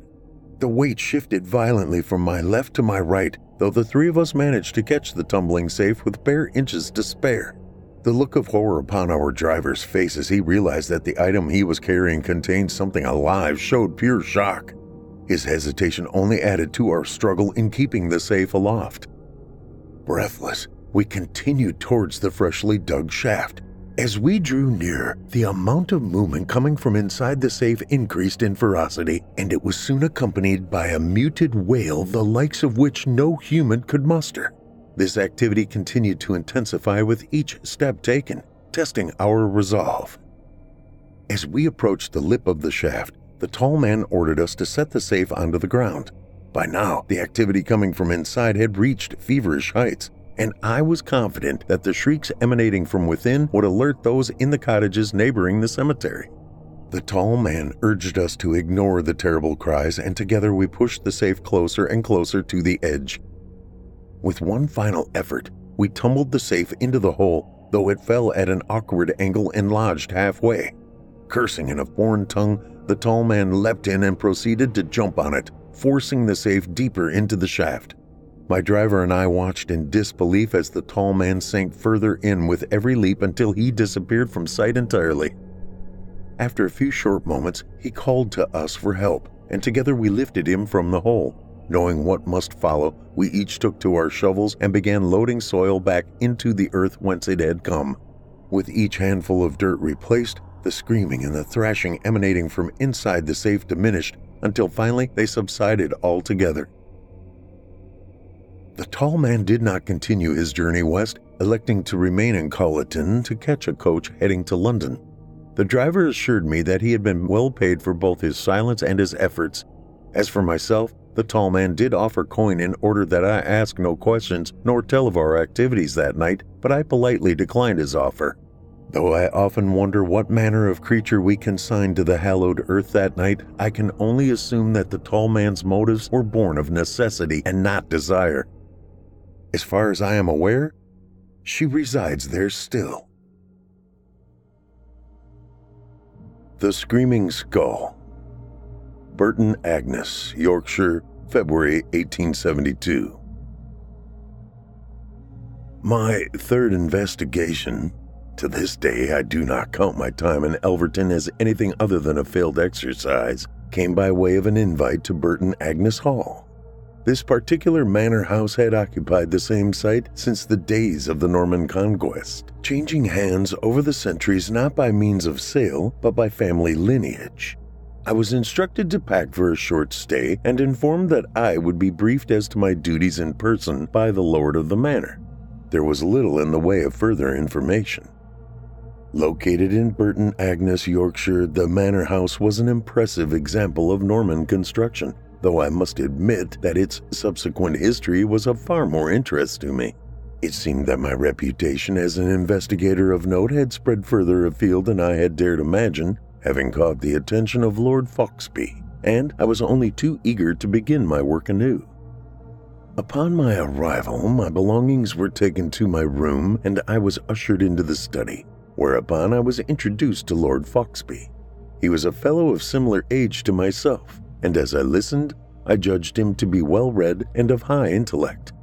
The weight shifted violently from my left to my right, though the three of us managed to catch the tumbling safe with bare inches to spare. The look of horror upon our driver's face as he realized that the item he was carrying contained something alive showed pure shock. His hesitation only added to our struggle in keeping the safe aloft. Breathless, we continued towards the freshly dug shaft. As we drew near, the amount of movement coming from inside the safe increased in ferocity, and it was soon accompanied by a muted wail the likes of which no human could muster. This activity continued to intensify with each step taken, testing our resolve. As we approached the lip of the shaft, the tall man ordered us to set the safe onto the ground. By now, the activity coming from inside had reached feverish heights, and I was confident that the shrieks emanating from within would alert those in the cottages neighboring the cemetery. The tall man urged us to ignore the terrible cries, and together we pushed the safe closer and closer to the edge. With one final effort, we tumbled the safe into the hole, though it fell at an awkward angle and lodged halfway. Cursing in a foreign tongue, the tall man leapt in and proceeded to jump on it, forcing the safe deeper into the shaft. My driver and I watched in disbelief as the tall man sank further in with every leap until he disappeared from sight entirely. After a few short moments, he called to us for help, and together we lifted him from the hole. Knowing what must follow, we each took to our shovels and began loading soil back into the earth whence it had come. With each handful of dirt replaced, the screaming and the thrashing emanating from inside the safe diminished until finally they subsided altogether. The tall man did not continue his journey west, electing to remain in Colyton to catch a coach heading to London. The driver assured me that he had been well paid for both his silence and his efforts. As for myself, the tall man did offer coin in order that I ask no questions nor tell of our activities that night, but I politely declined his offer. Though I often wonder what manner of creature we consigned to the hallowed earth that night, I can only assume that the tall man's motives were born of necessity and not desire. As far as I am aware, she resides there still. The Screaming Skull Burton Agnes, Yorkshire, February 1872. My third investigation. To this day, I do not count my time in Elverton as anything other than a failed exercise, came by way of an invite to Burton Agnes Hall. This particular manor house had occupied the same site since the days of the Norman conquest, changing hands over the centuries not by means of sale, but by family lineage. I was instructed to pack for a short stay and informed that I would be briefed as to my duties in person by the lord of the manor. There was little in the way of further information. Located in Burton Agnes, Yorkshire, the manor house was an impressive example of Norman construction, though I must admit that its subsequent history was of far more interest to me. It seemed that my reputation as an investigator of note had spread further afield than I had dared imagine, having caught the attention of Lord Foxby, and I was only too eager to begin my work anew. Upon my arrival, my belongings were taken to my room and I was ushered into the study, whereupon I was introduced to Lord Foxby. He was a fellow of similar age to myself, and as I listened, I judged him to be well read and of high intellect.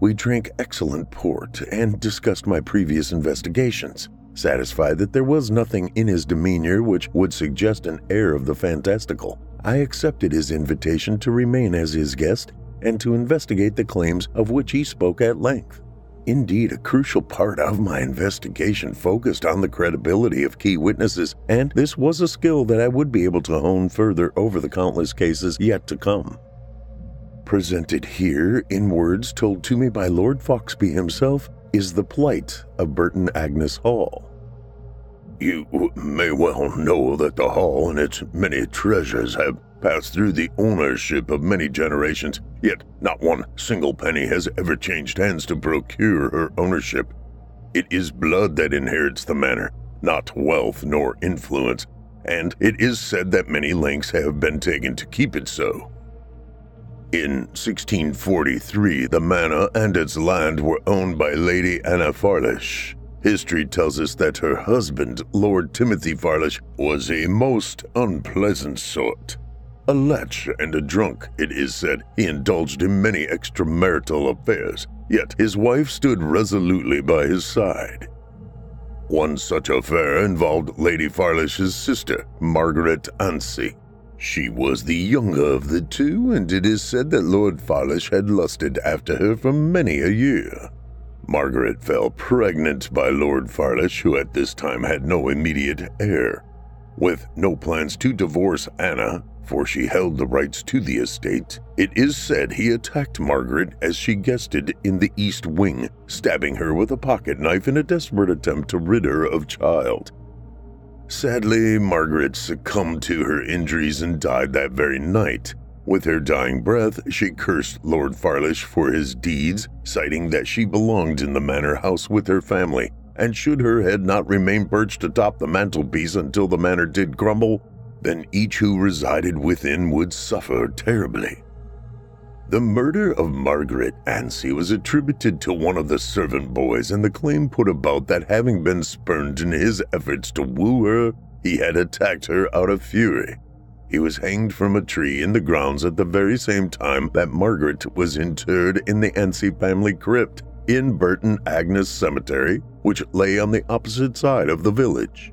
We drank excellent port and discussed my previous investigations, satisfied that there was nothing in his demeanor which would suggest an air of the fantastical. I accepted his invitation to remain as his guest and to investigate the claims of which he spoke at length. Indeed, a crucial part of my investigation focused on the credibility of key witnesses, and this was a skill that I would be able to hone further over the countless cases yet to come presented here in words told to me by Lord Foxby himself, is the plight of Burton Agnes Hall. You may well know that the Hall and its many treasures have passed through the ownership of many generations, yet not one single penny has ever changed hands to procure her ownership. It is blood that inherits the manor, not wealth nor influence, and it is said that many lengths have been taken to keep it so. In 1643, the manor and its land were owned by Lady Anna Farlish. History tells us that her husband, Lord Timothy Farlish, was a most unpleasant sort. A lech and a drunk, it is said, he indulged in many extramarital affairs, yet his wife stood resolutely by his side. One such affair involved Lady Farlish's sister, Margaret Anstey, she was the younger of the two, and it is said that Lord Farlish had lusted after her for many a year. Margaret fell pregnant by Lord Farlish, who at this time had no immediate heir. With no plans to divorce Anna, for she held the rights to the estate, it is said he attacked Margaret as she guested in the east wing, stabbing her with a pocket knife in a desperate attempt to rid her of child. Sadly, Margaret succumbed to her injuries and died that very night. With her dying breath, she cursed Lord Farlish for his deeds, citing that she belonged in the manor house with her family, and should her head not remain perched atop the mantelpiece until the manor did crumble, then each who resided within would suffer terribly. The murder of Margaret Anstey was attributed to one of the servant boys, and the claim put about that having been spurned in his efforts to woo her, he had attacked her out of fury. He was hanged from a tree in the grounds at the very same time that Margaret was interred in the Anstey family crypt in Burton Agnes Cemetery, which lay on the opposite side of the village.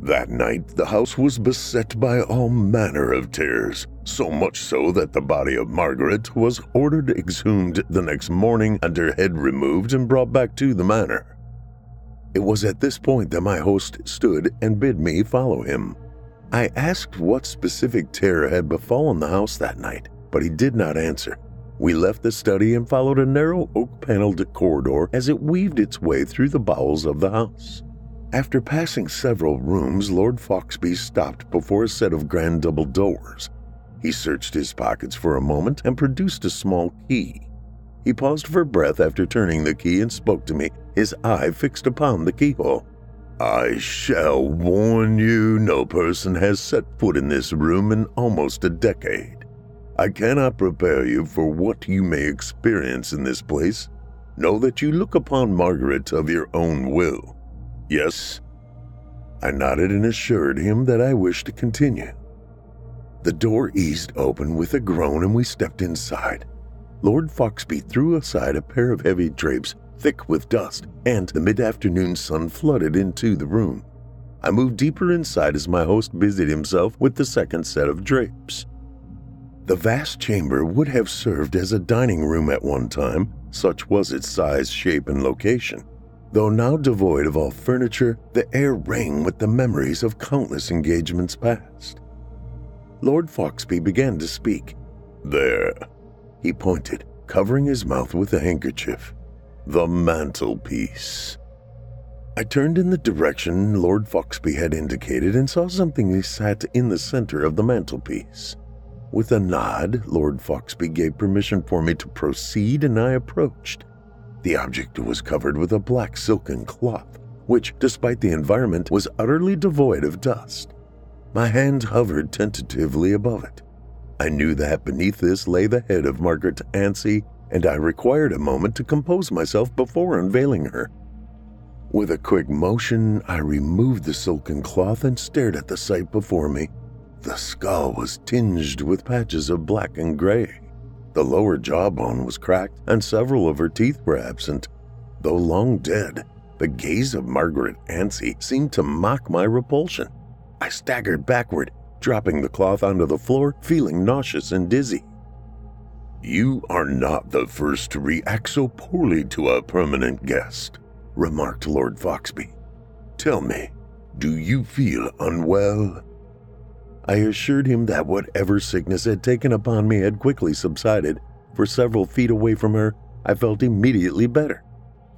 That night, the house was beset by all manner of terrors, so much so that the body of Margaret was ordered exhumed the next morning and her head removed and brought back to the manor. It was at this point that my host stood and bid me follow him. I asked what specific terror had befallen the house that night, but he did not answer. We left the study and followed a narrow oak paneled corridor as it weaved its way through the bowels of the house. After passing several rooms, Lord Foxby stopped before a set of grand double doors. He searched his pockets for a moment and produced a small key. He paused for breath after turning the key and spoke to me, his eye fixed upon the keyhole. I shall warn you no person has set foot in this room in almost a decade. I cannot prepare you for what you may experience in this place. Know that you look upon Margaret of your own will. Yes. I nodded and assured him that I wished to continue. The door eased open with a groan and we stepped inside. Lord Foxby threw aside a pair of heavy drapes thick with dust, and the mid afternoon sun flooded into the room. I moved deeper inside as my host busied himself with the second set of drapes. The vast chamber would have served as a dining room at one time, such was its size, shape, and location. Though now devoid of all furniture, the air rang with the memories of countless engagements past. Lord Foxby began to speak. There, he pointed, covering his mouth with a handkerchief. The mantelpiece. I turned in the direction Lord Foxby had indicated and saw something sat in the center of the mantelpiece. With a nod, Lord Foxby gave permission for me to proceed, and I approached. The object was covered with a black silken cloth, which, despite the environment, was utterly devoid of dust. My hand hovered tentatively above it. I knew that beneath this lay the head of Margaret Anstey, and I required a moment to compose myself before unveiling her. With a quick motion, I removed the silken cloth and stared at the sight before me. The skull was tinged with patches of black and gray. The lower jawbone was cracked, and several of her teeth were absent. Though long dead, the gaze of Margaret Anstey seemed to mock my repulsion. I staggered backward, dropping the cloth onto the floor, feeling nauseous and dizzy. You are not the first to react so poorly to a permanent guest, remarked Lord Foxby. Tell me, do you feel unwell? I assured him that whatever sickness had taken upon me had quickly subsided. For several feet away from her, I felt immediately better.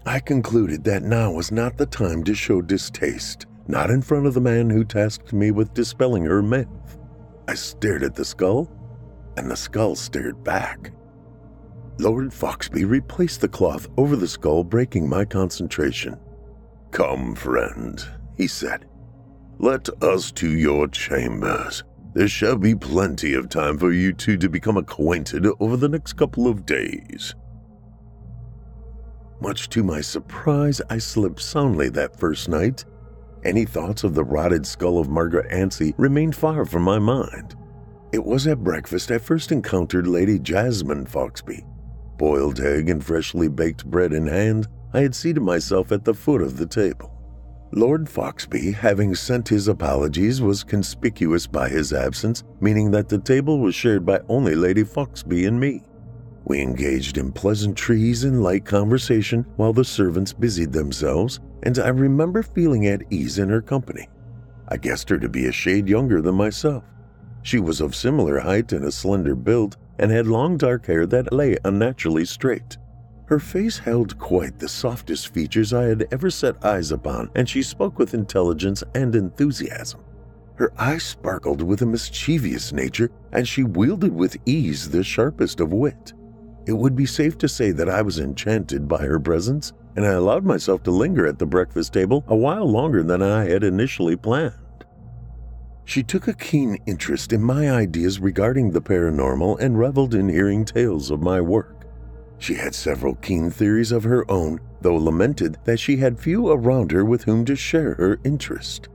I concluded that now was not the time to show distaste, not in front of the man who tasked me with dispelling her myth. I stared at the skull, and the skull stared back. Lord Foxby replaced the cloth over the skull, breaking my concentration. Come, friend, he said. Let us to your chambers. There shall be plenty of time for you two to become acquainted over the next couple of days. Much to my surprise, I slept soundly that first night. Any thoughts of the rotted skull of Margaret Anstey remained far from my mind. It was at breakfast I first encountered Lady Jasmine Foxby. Boiled egg and freshly baked bread in hand, I had seated myself at the foot of the table. Lord Foxby, having sent his apologies, was conspicuous by his absence, meaning that the table was shared by only Lady Foxby and me. We engaged in pleasantries and light conversation while the servants busied themselves, and I remember feeling at ease in her company. I guessed her to be a shade younger than myself. She was of similar height and a slender build, and had long dark hair that lay unnaturally straight. Her face held quite the softest features I had ever set eyes upon, and she spoke with intelligence and enthusiasm. Her eyes sparkled with a mischievous nature, and she wielded with ease the sharpest of wit. It would be safe to say that I was enchanted by her presence, and I allowed myself to linger at the breakfast table a while longer than I had initially planned. She took a keen interest in my ideas regarding the paranormal and reveled in hearing tales of my work. She had several keen theories of her own, though lamented that she had few around her with whom to share her interest.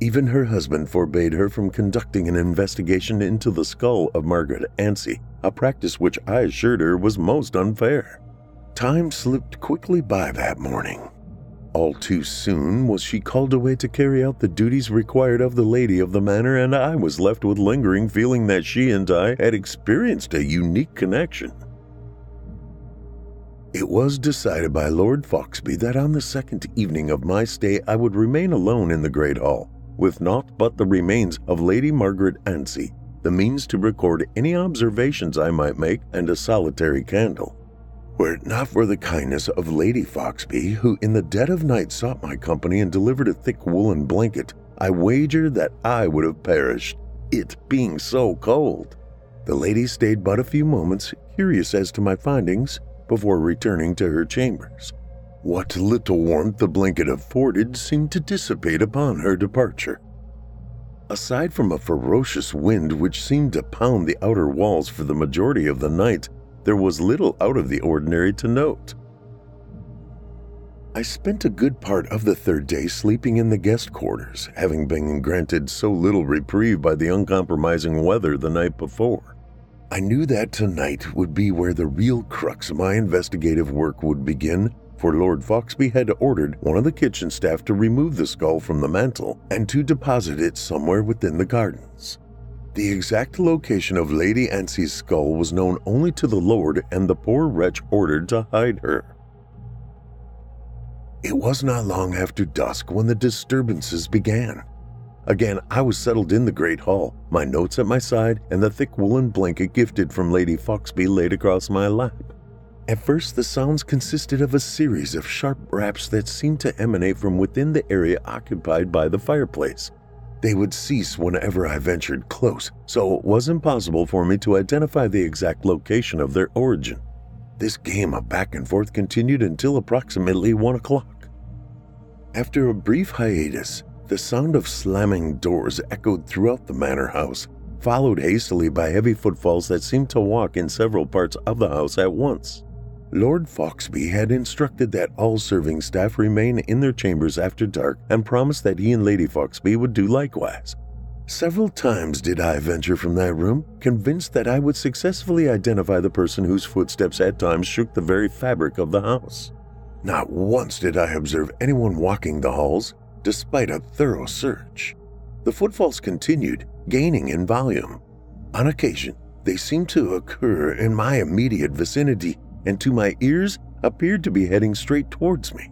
Even her husband forbade her from conducting an investigation into the skull of Margaret Anstey, a practice which I assured her was most unfair. Time slipped quickly by that morning. All too soon was she called away to carry out the duties required of the lady of the manor, and I was left with lingering feeling that she and I had experienced a unique connection. It was decided by Lord Foxby that on the second evening of my stay I would remain alone in the great hall, with naught but the remains of Lady Margaret Anstey the means to record any observations I might make, and a solitary candle. Were it not for the kindness of Lady Foxby, who in the dead of night sought my company and delivered a thick woolen blanket, I wager that I would have perished, it being so cold. The lady stayed but a few moments, curious as to my findings, before returning to her chambers. What little warmth the blanket afforded seemed to dissipate upon her departure. Aside from a ferocious wind which seemed to pound the outer walls for the majority of the night, there was little out of the ordinary to note. I spent a good part of the third day sleeping in the guest quarters, having been granted so little reprieve by the uncompromising weather the night before. I knew that tonight would be where the real crux of my investigative work would begin, for Lord Foxby had ordered one of the kitchen staff to remove the skull from the mantel and to deposit it somewhere within the gardens. The exact location of Lady Anstey's skull was known only to the Lord, and the poor wretch ordered to hide her. It was not long after dusk when the disturbances began. Again, I was settled in the great hall, my notes at my side, and the thick woolen blanket gifted from Lady Foxby laid across my lap. At first, the sounds consisted of a series of sharp raps that seemed to emanate from within the area occupied by the fireplace. They would cease whenever I ventured close, so it was impossible for me to identify the exact location of their origin. This game of back and forth continued until approximately one o'clock. After a brief hiatus, the sound of slamming doors echoed throughout the manor house, followed hastily by heavy footfalls that seemed to walk in several parts of the house at once. Lord Foxby had instructed that all serving staff remain in their chambers after dark and promised that he and Lady Foxby would do likewise. Several times did I venture from that room, convinced that I would successfully identify the person whose footsteps at times shook the very fabric of the house. Not once did I observe anyone walking the halls, despite a thorough search. The footfalls continued, gaining in volume. On occasion, they seemed to occur in my immediate vicinity and to my ears appeared to be heading straight towards me.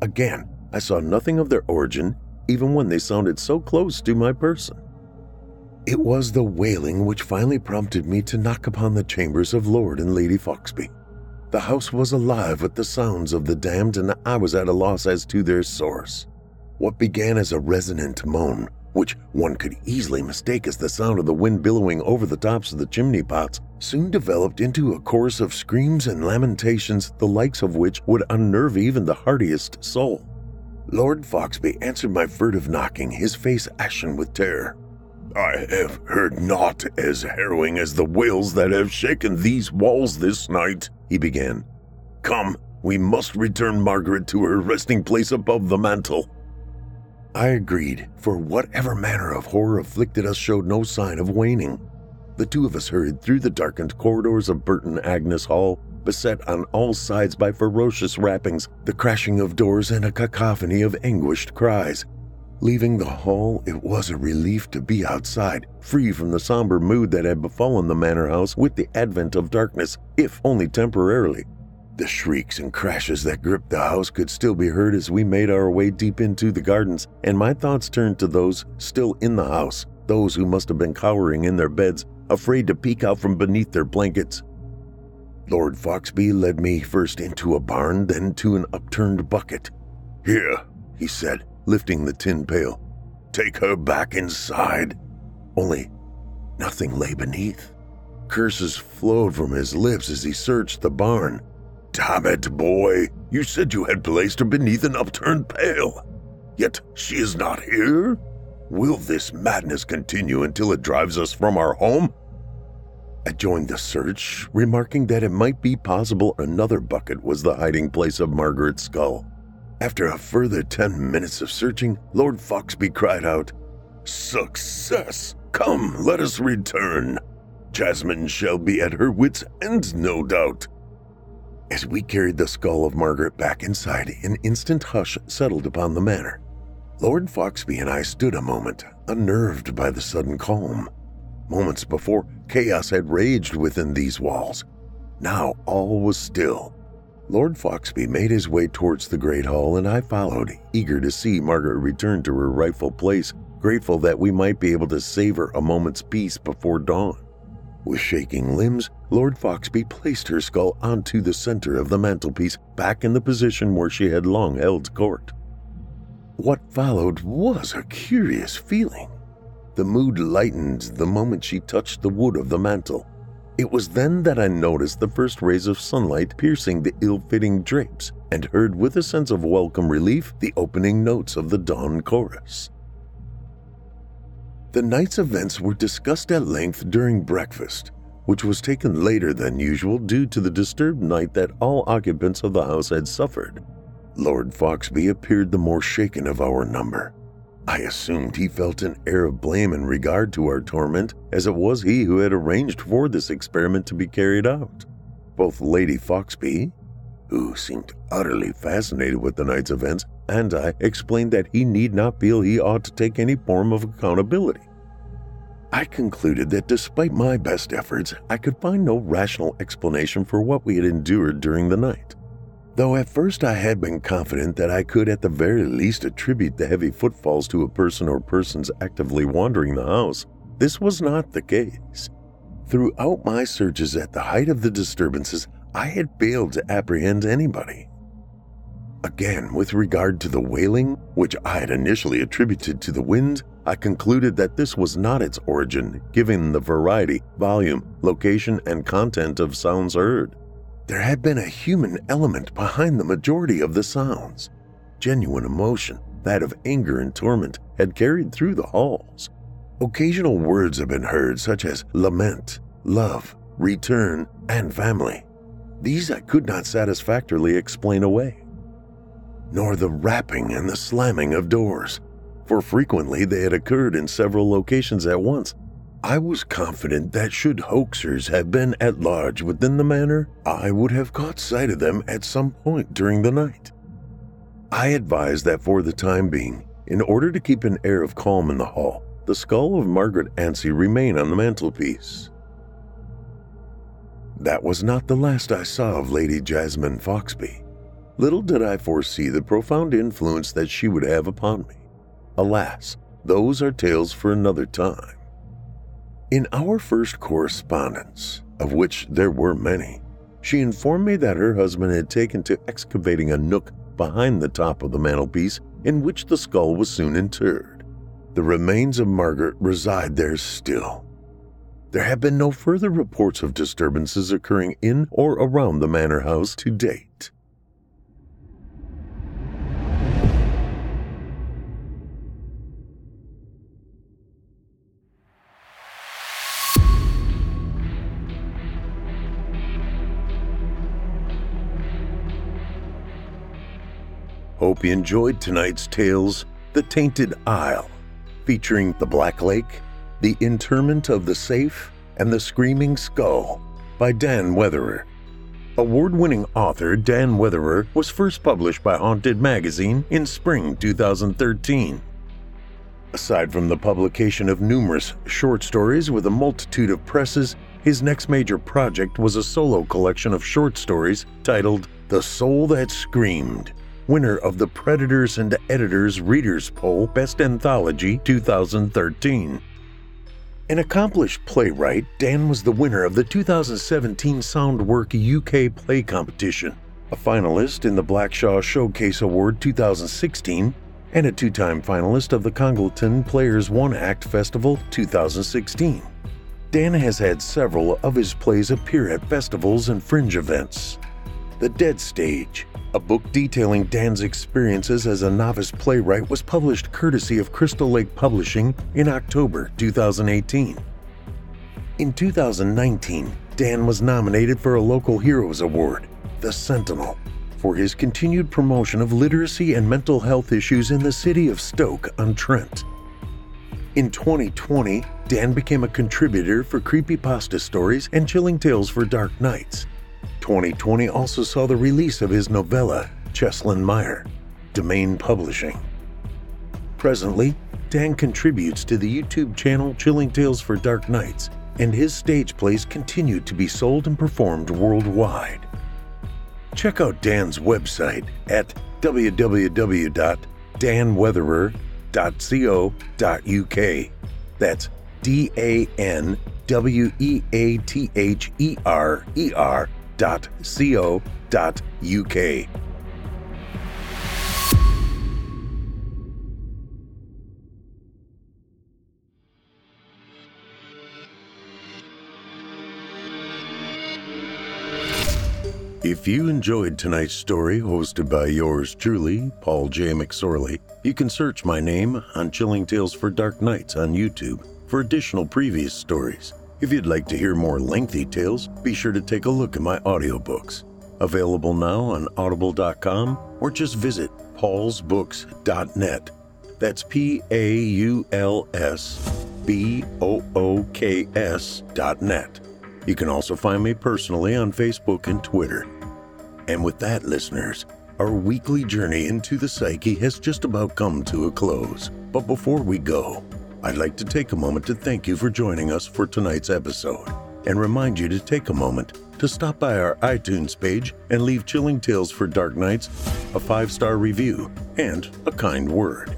Again, I saw nothing of their origin, even when they sounded so close to my person. It was the wailing which finally prompted me to knock upon the chambers of Lord and Lady Foxby. The house was alive with the sounds of the damned, and I was at a loss as to their source. What began as a resonant moan, which one could easily mistake as the sound of the wind billowing over the tops of the chimney pots, soon developed into a chorus of screams and lamentations, the likes of which would unnerve even the hardiest soul. Lord Foxby answered my furtive knocking, his face ashen with terror. I have heard naught as harrowing as the wails that have shaken these walls this night, he began. Come, we must return Margaret to her resting place above the mantel. I agreed, for whatever manner of horror afflicted us showed no sign of waning. The two of us hurried through the darkened corridors of Burton Agnes Hall, beset on all sides by ferocious rappings, the crashing of doors, and a cacophony of anguished cries. Leaving the hall, it was a relief to be outside, free from the somber mood that had befallen the manor house with the advent of darkness, if only temporarily. The shrieks and crashes that gripped the house could still be heard as we made our way deep into the gardens, and my thoughts turned to those still in the house, those who must have been cowering in their beds, afraid to peek out from beneath their blankets. Lord Foxby led me first into a barn, then to an upturned bucket. Here, he said, lifting the tin pail. Take her back inside. Only nothing lay beneath. Curses flowed from his lips as he searched the barn. Damn it, boy! You said you had placed her beneath an upturned pail. Yet she is not here? Will this madness continue until it drives us from our home? I joined the search, remarking that it might be possible another bucket was the hiding place of Margaret's skull. After a further ten minutes of searching, Lord Foxby cried out, Success! Come, let us return. Jasmine shall be at her wits' end, no doubt. As we carried the skull of Margaret back inside, an instant hush settled upon the manor. Lord Foxby and I stood a moment, unnerved by the sudden calm. Moments before, chaos had raged within these walls. Now all was still. Lord Foxby made his way towards the great hall, and I followed, eager to see Margaret return to her rightful place, grateful that we might be able to savor a moment's peace before dawn. With shaking limbs, Lord Foxby placed her skull onto the center of the mantelpiece, back in the position where she had long held court. What followed was a curious feeling. The mood lightened the moment she touched the wood of the mantel. It was then that I noticed the first rays of sunlight piercing the ill fitting drapes and heard with a sense of welcome relief the opening notes of the dawn chorus. The night's events were discussed at length during breakfast, which was taken later than usual due to the disturbed night that all occupants of the house had suffered. Lord Foxby appeared the more shaken of our number. I assumed he felt an air of blame in regard to our torment, as it was he who had arranged for this experiment to be carried out. Both Lady Foxby, who seemed utterly fascinated with the night's events, and I explained that he need not feel he ought to take any form of accountability. I concluded that despite my best efforts, I could find no rational explanation for what we had endured during the night. Though at first I had been confident that I could at the very least attribute the heavy footfalls to a person or persons actively wandering the house, this was not the case. Throughout my searches at the height of the disturbances, I had failed to apprehend anybody. Again, with regard to the wailing, which I had initially attributed to the wind, I concluded that this was not its origin, given the variety, volume, location, and content of sounds heard. There had been a human element behind the majority of the sounds. Genuine emotion, that of anger and torment, had carried through the halls. Occasional words have been heard, such as lament, love, return, and family. These I could not satisfactorily explain away nor the rapping and the slamming of doors, for frequently they had occurred in several locations at once. I was confident that should hoaxers have been at large within the manor, I would have caught sight of them at some point during the night. I advised that for the time being, in order to keep an air of calm in the hall, the skull of Margaret Anstey remain on the mantelpiece. That was not the last I saw of Lady Jasmine Foxby. Little did I foresee the profound influence that she would have upon me. Alas, those are tales for another time. In our first correspondence, of which there were many, she informed me that her husband had taken to excavating a nook behind the top of the mantelpiece in which the skull was soon interred. The remains of Margaret reside there still. There have been no further reports of disturbances occurring in or around the manor house to date. Hope you enjoyed tonight's tales The Tainted Isle, featuring the Black Lake, The Interment of the Safe, and The Screaming Skull by Dan Weatherer. Award winning author Dan Weatherer was first published by Haunted Magazine in spring 2013. Aside from the publication of numerous short stories with a multitude of presses, his next major project was a solo collection of short stories titled The Soul That Screamed winner of the Predators and Editors Readers Poll Best Anthology 2013. An accomplished playwright, Dan was the winner of the 2017 Soundwork UK Play Competition, a finalist in the Blackshaw Showcase Award 2016, and a two time finalist of the Congleton Players One Act Festival 2016. Dan has had several of his plays appear at festivals and fringe events. The Dead Stage, a book detailing Dan's experiences as a novice playwright was published courtesy of Crystal Lake Publishing in October 2018. In 2019, Dan was nominated for a Local Heroes Award, the Sentinel, for his continued promotion of literacy and mental health issues in the city of Stoke-on-Trent. In 2020, Dan became a contributor for Creepypasta Stories and Chilling Tales for Dark Nights 2020 also saw the release of his novella, Cheslin Meyer, Demain Publishing. Presently, Dan contributes to the YouTube channel Chilling Tales for Dark Nights, and his stage plays continue to be sold and performed worldwide. Check out Dan's website at www.danweatherer.co.uk. That's D A N W E A T H E R E R www.co.uk. If you enjoyed tonight's story, hosted by yours truly, Paul J. McSorley, you can search my name on Chilling Tales for Dark Nights on YouTube for additional previous stories. If you'd like to hear more lengthy tales, be sure to take a look at my audiobooks. Available now on audible.com or just visit paulsbooks.net. That's P A U L S B O O K S dot net. You can also find me personally on Facebook and Twitter. And with that, listeners, our weekly journey into the psyche has just about come to a close. But before we go, I'd like to take a moment to thank you for joining us for tonight's episode and remind you to take a moment to stop by our iTunes page and leave Chilling Tales for Dark Nights a five star review and a kind word.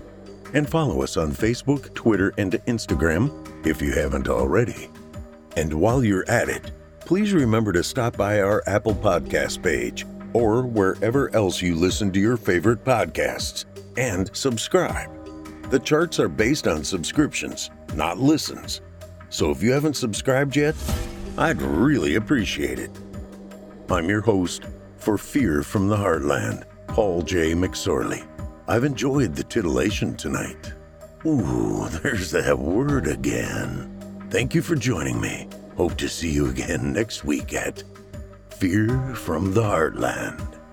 And follow us on Facebook, Twitter, and Instagram if you haven't already. And while you're at it, please remember to stop by our Apple Podcast page or wherever else you listen to your favorite podcasts and subscribe. The charts are based on subscriptions, not listens. So if you haven't subscribed yet, I'd really appreciate it. I'm your host for Fear from the Heartland, Paul J. McSorley. I've enjoyed the titillation tonight. Ooh, [laughs] there's that word again. Thank you for joining me. Hope to see you again next week at Fear from the Heartland.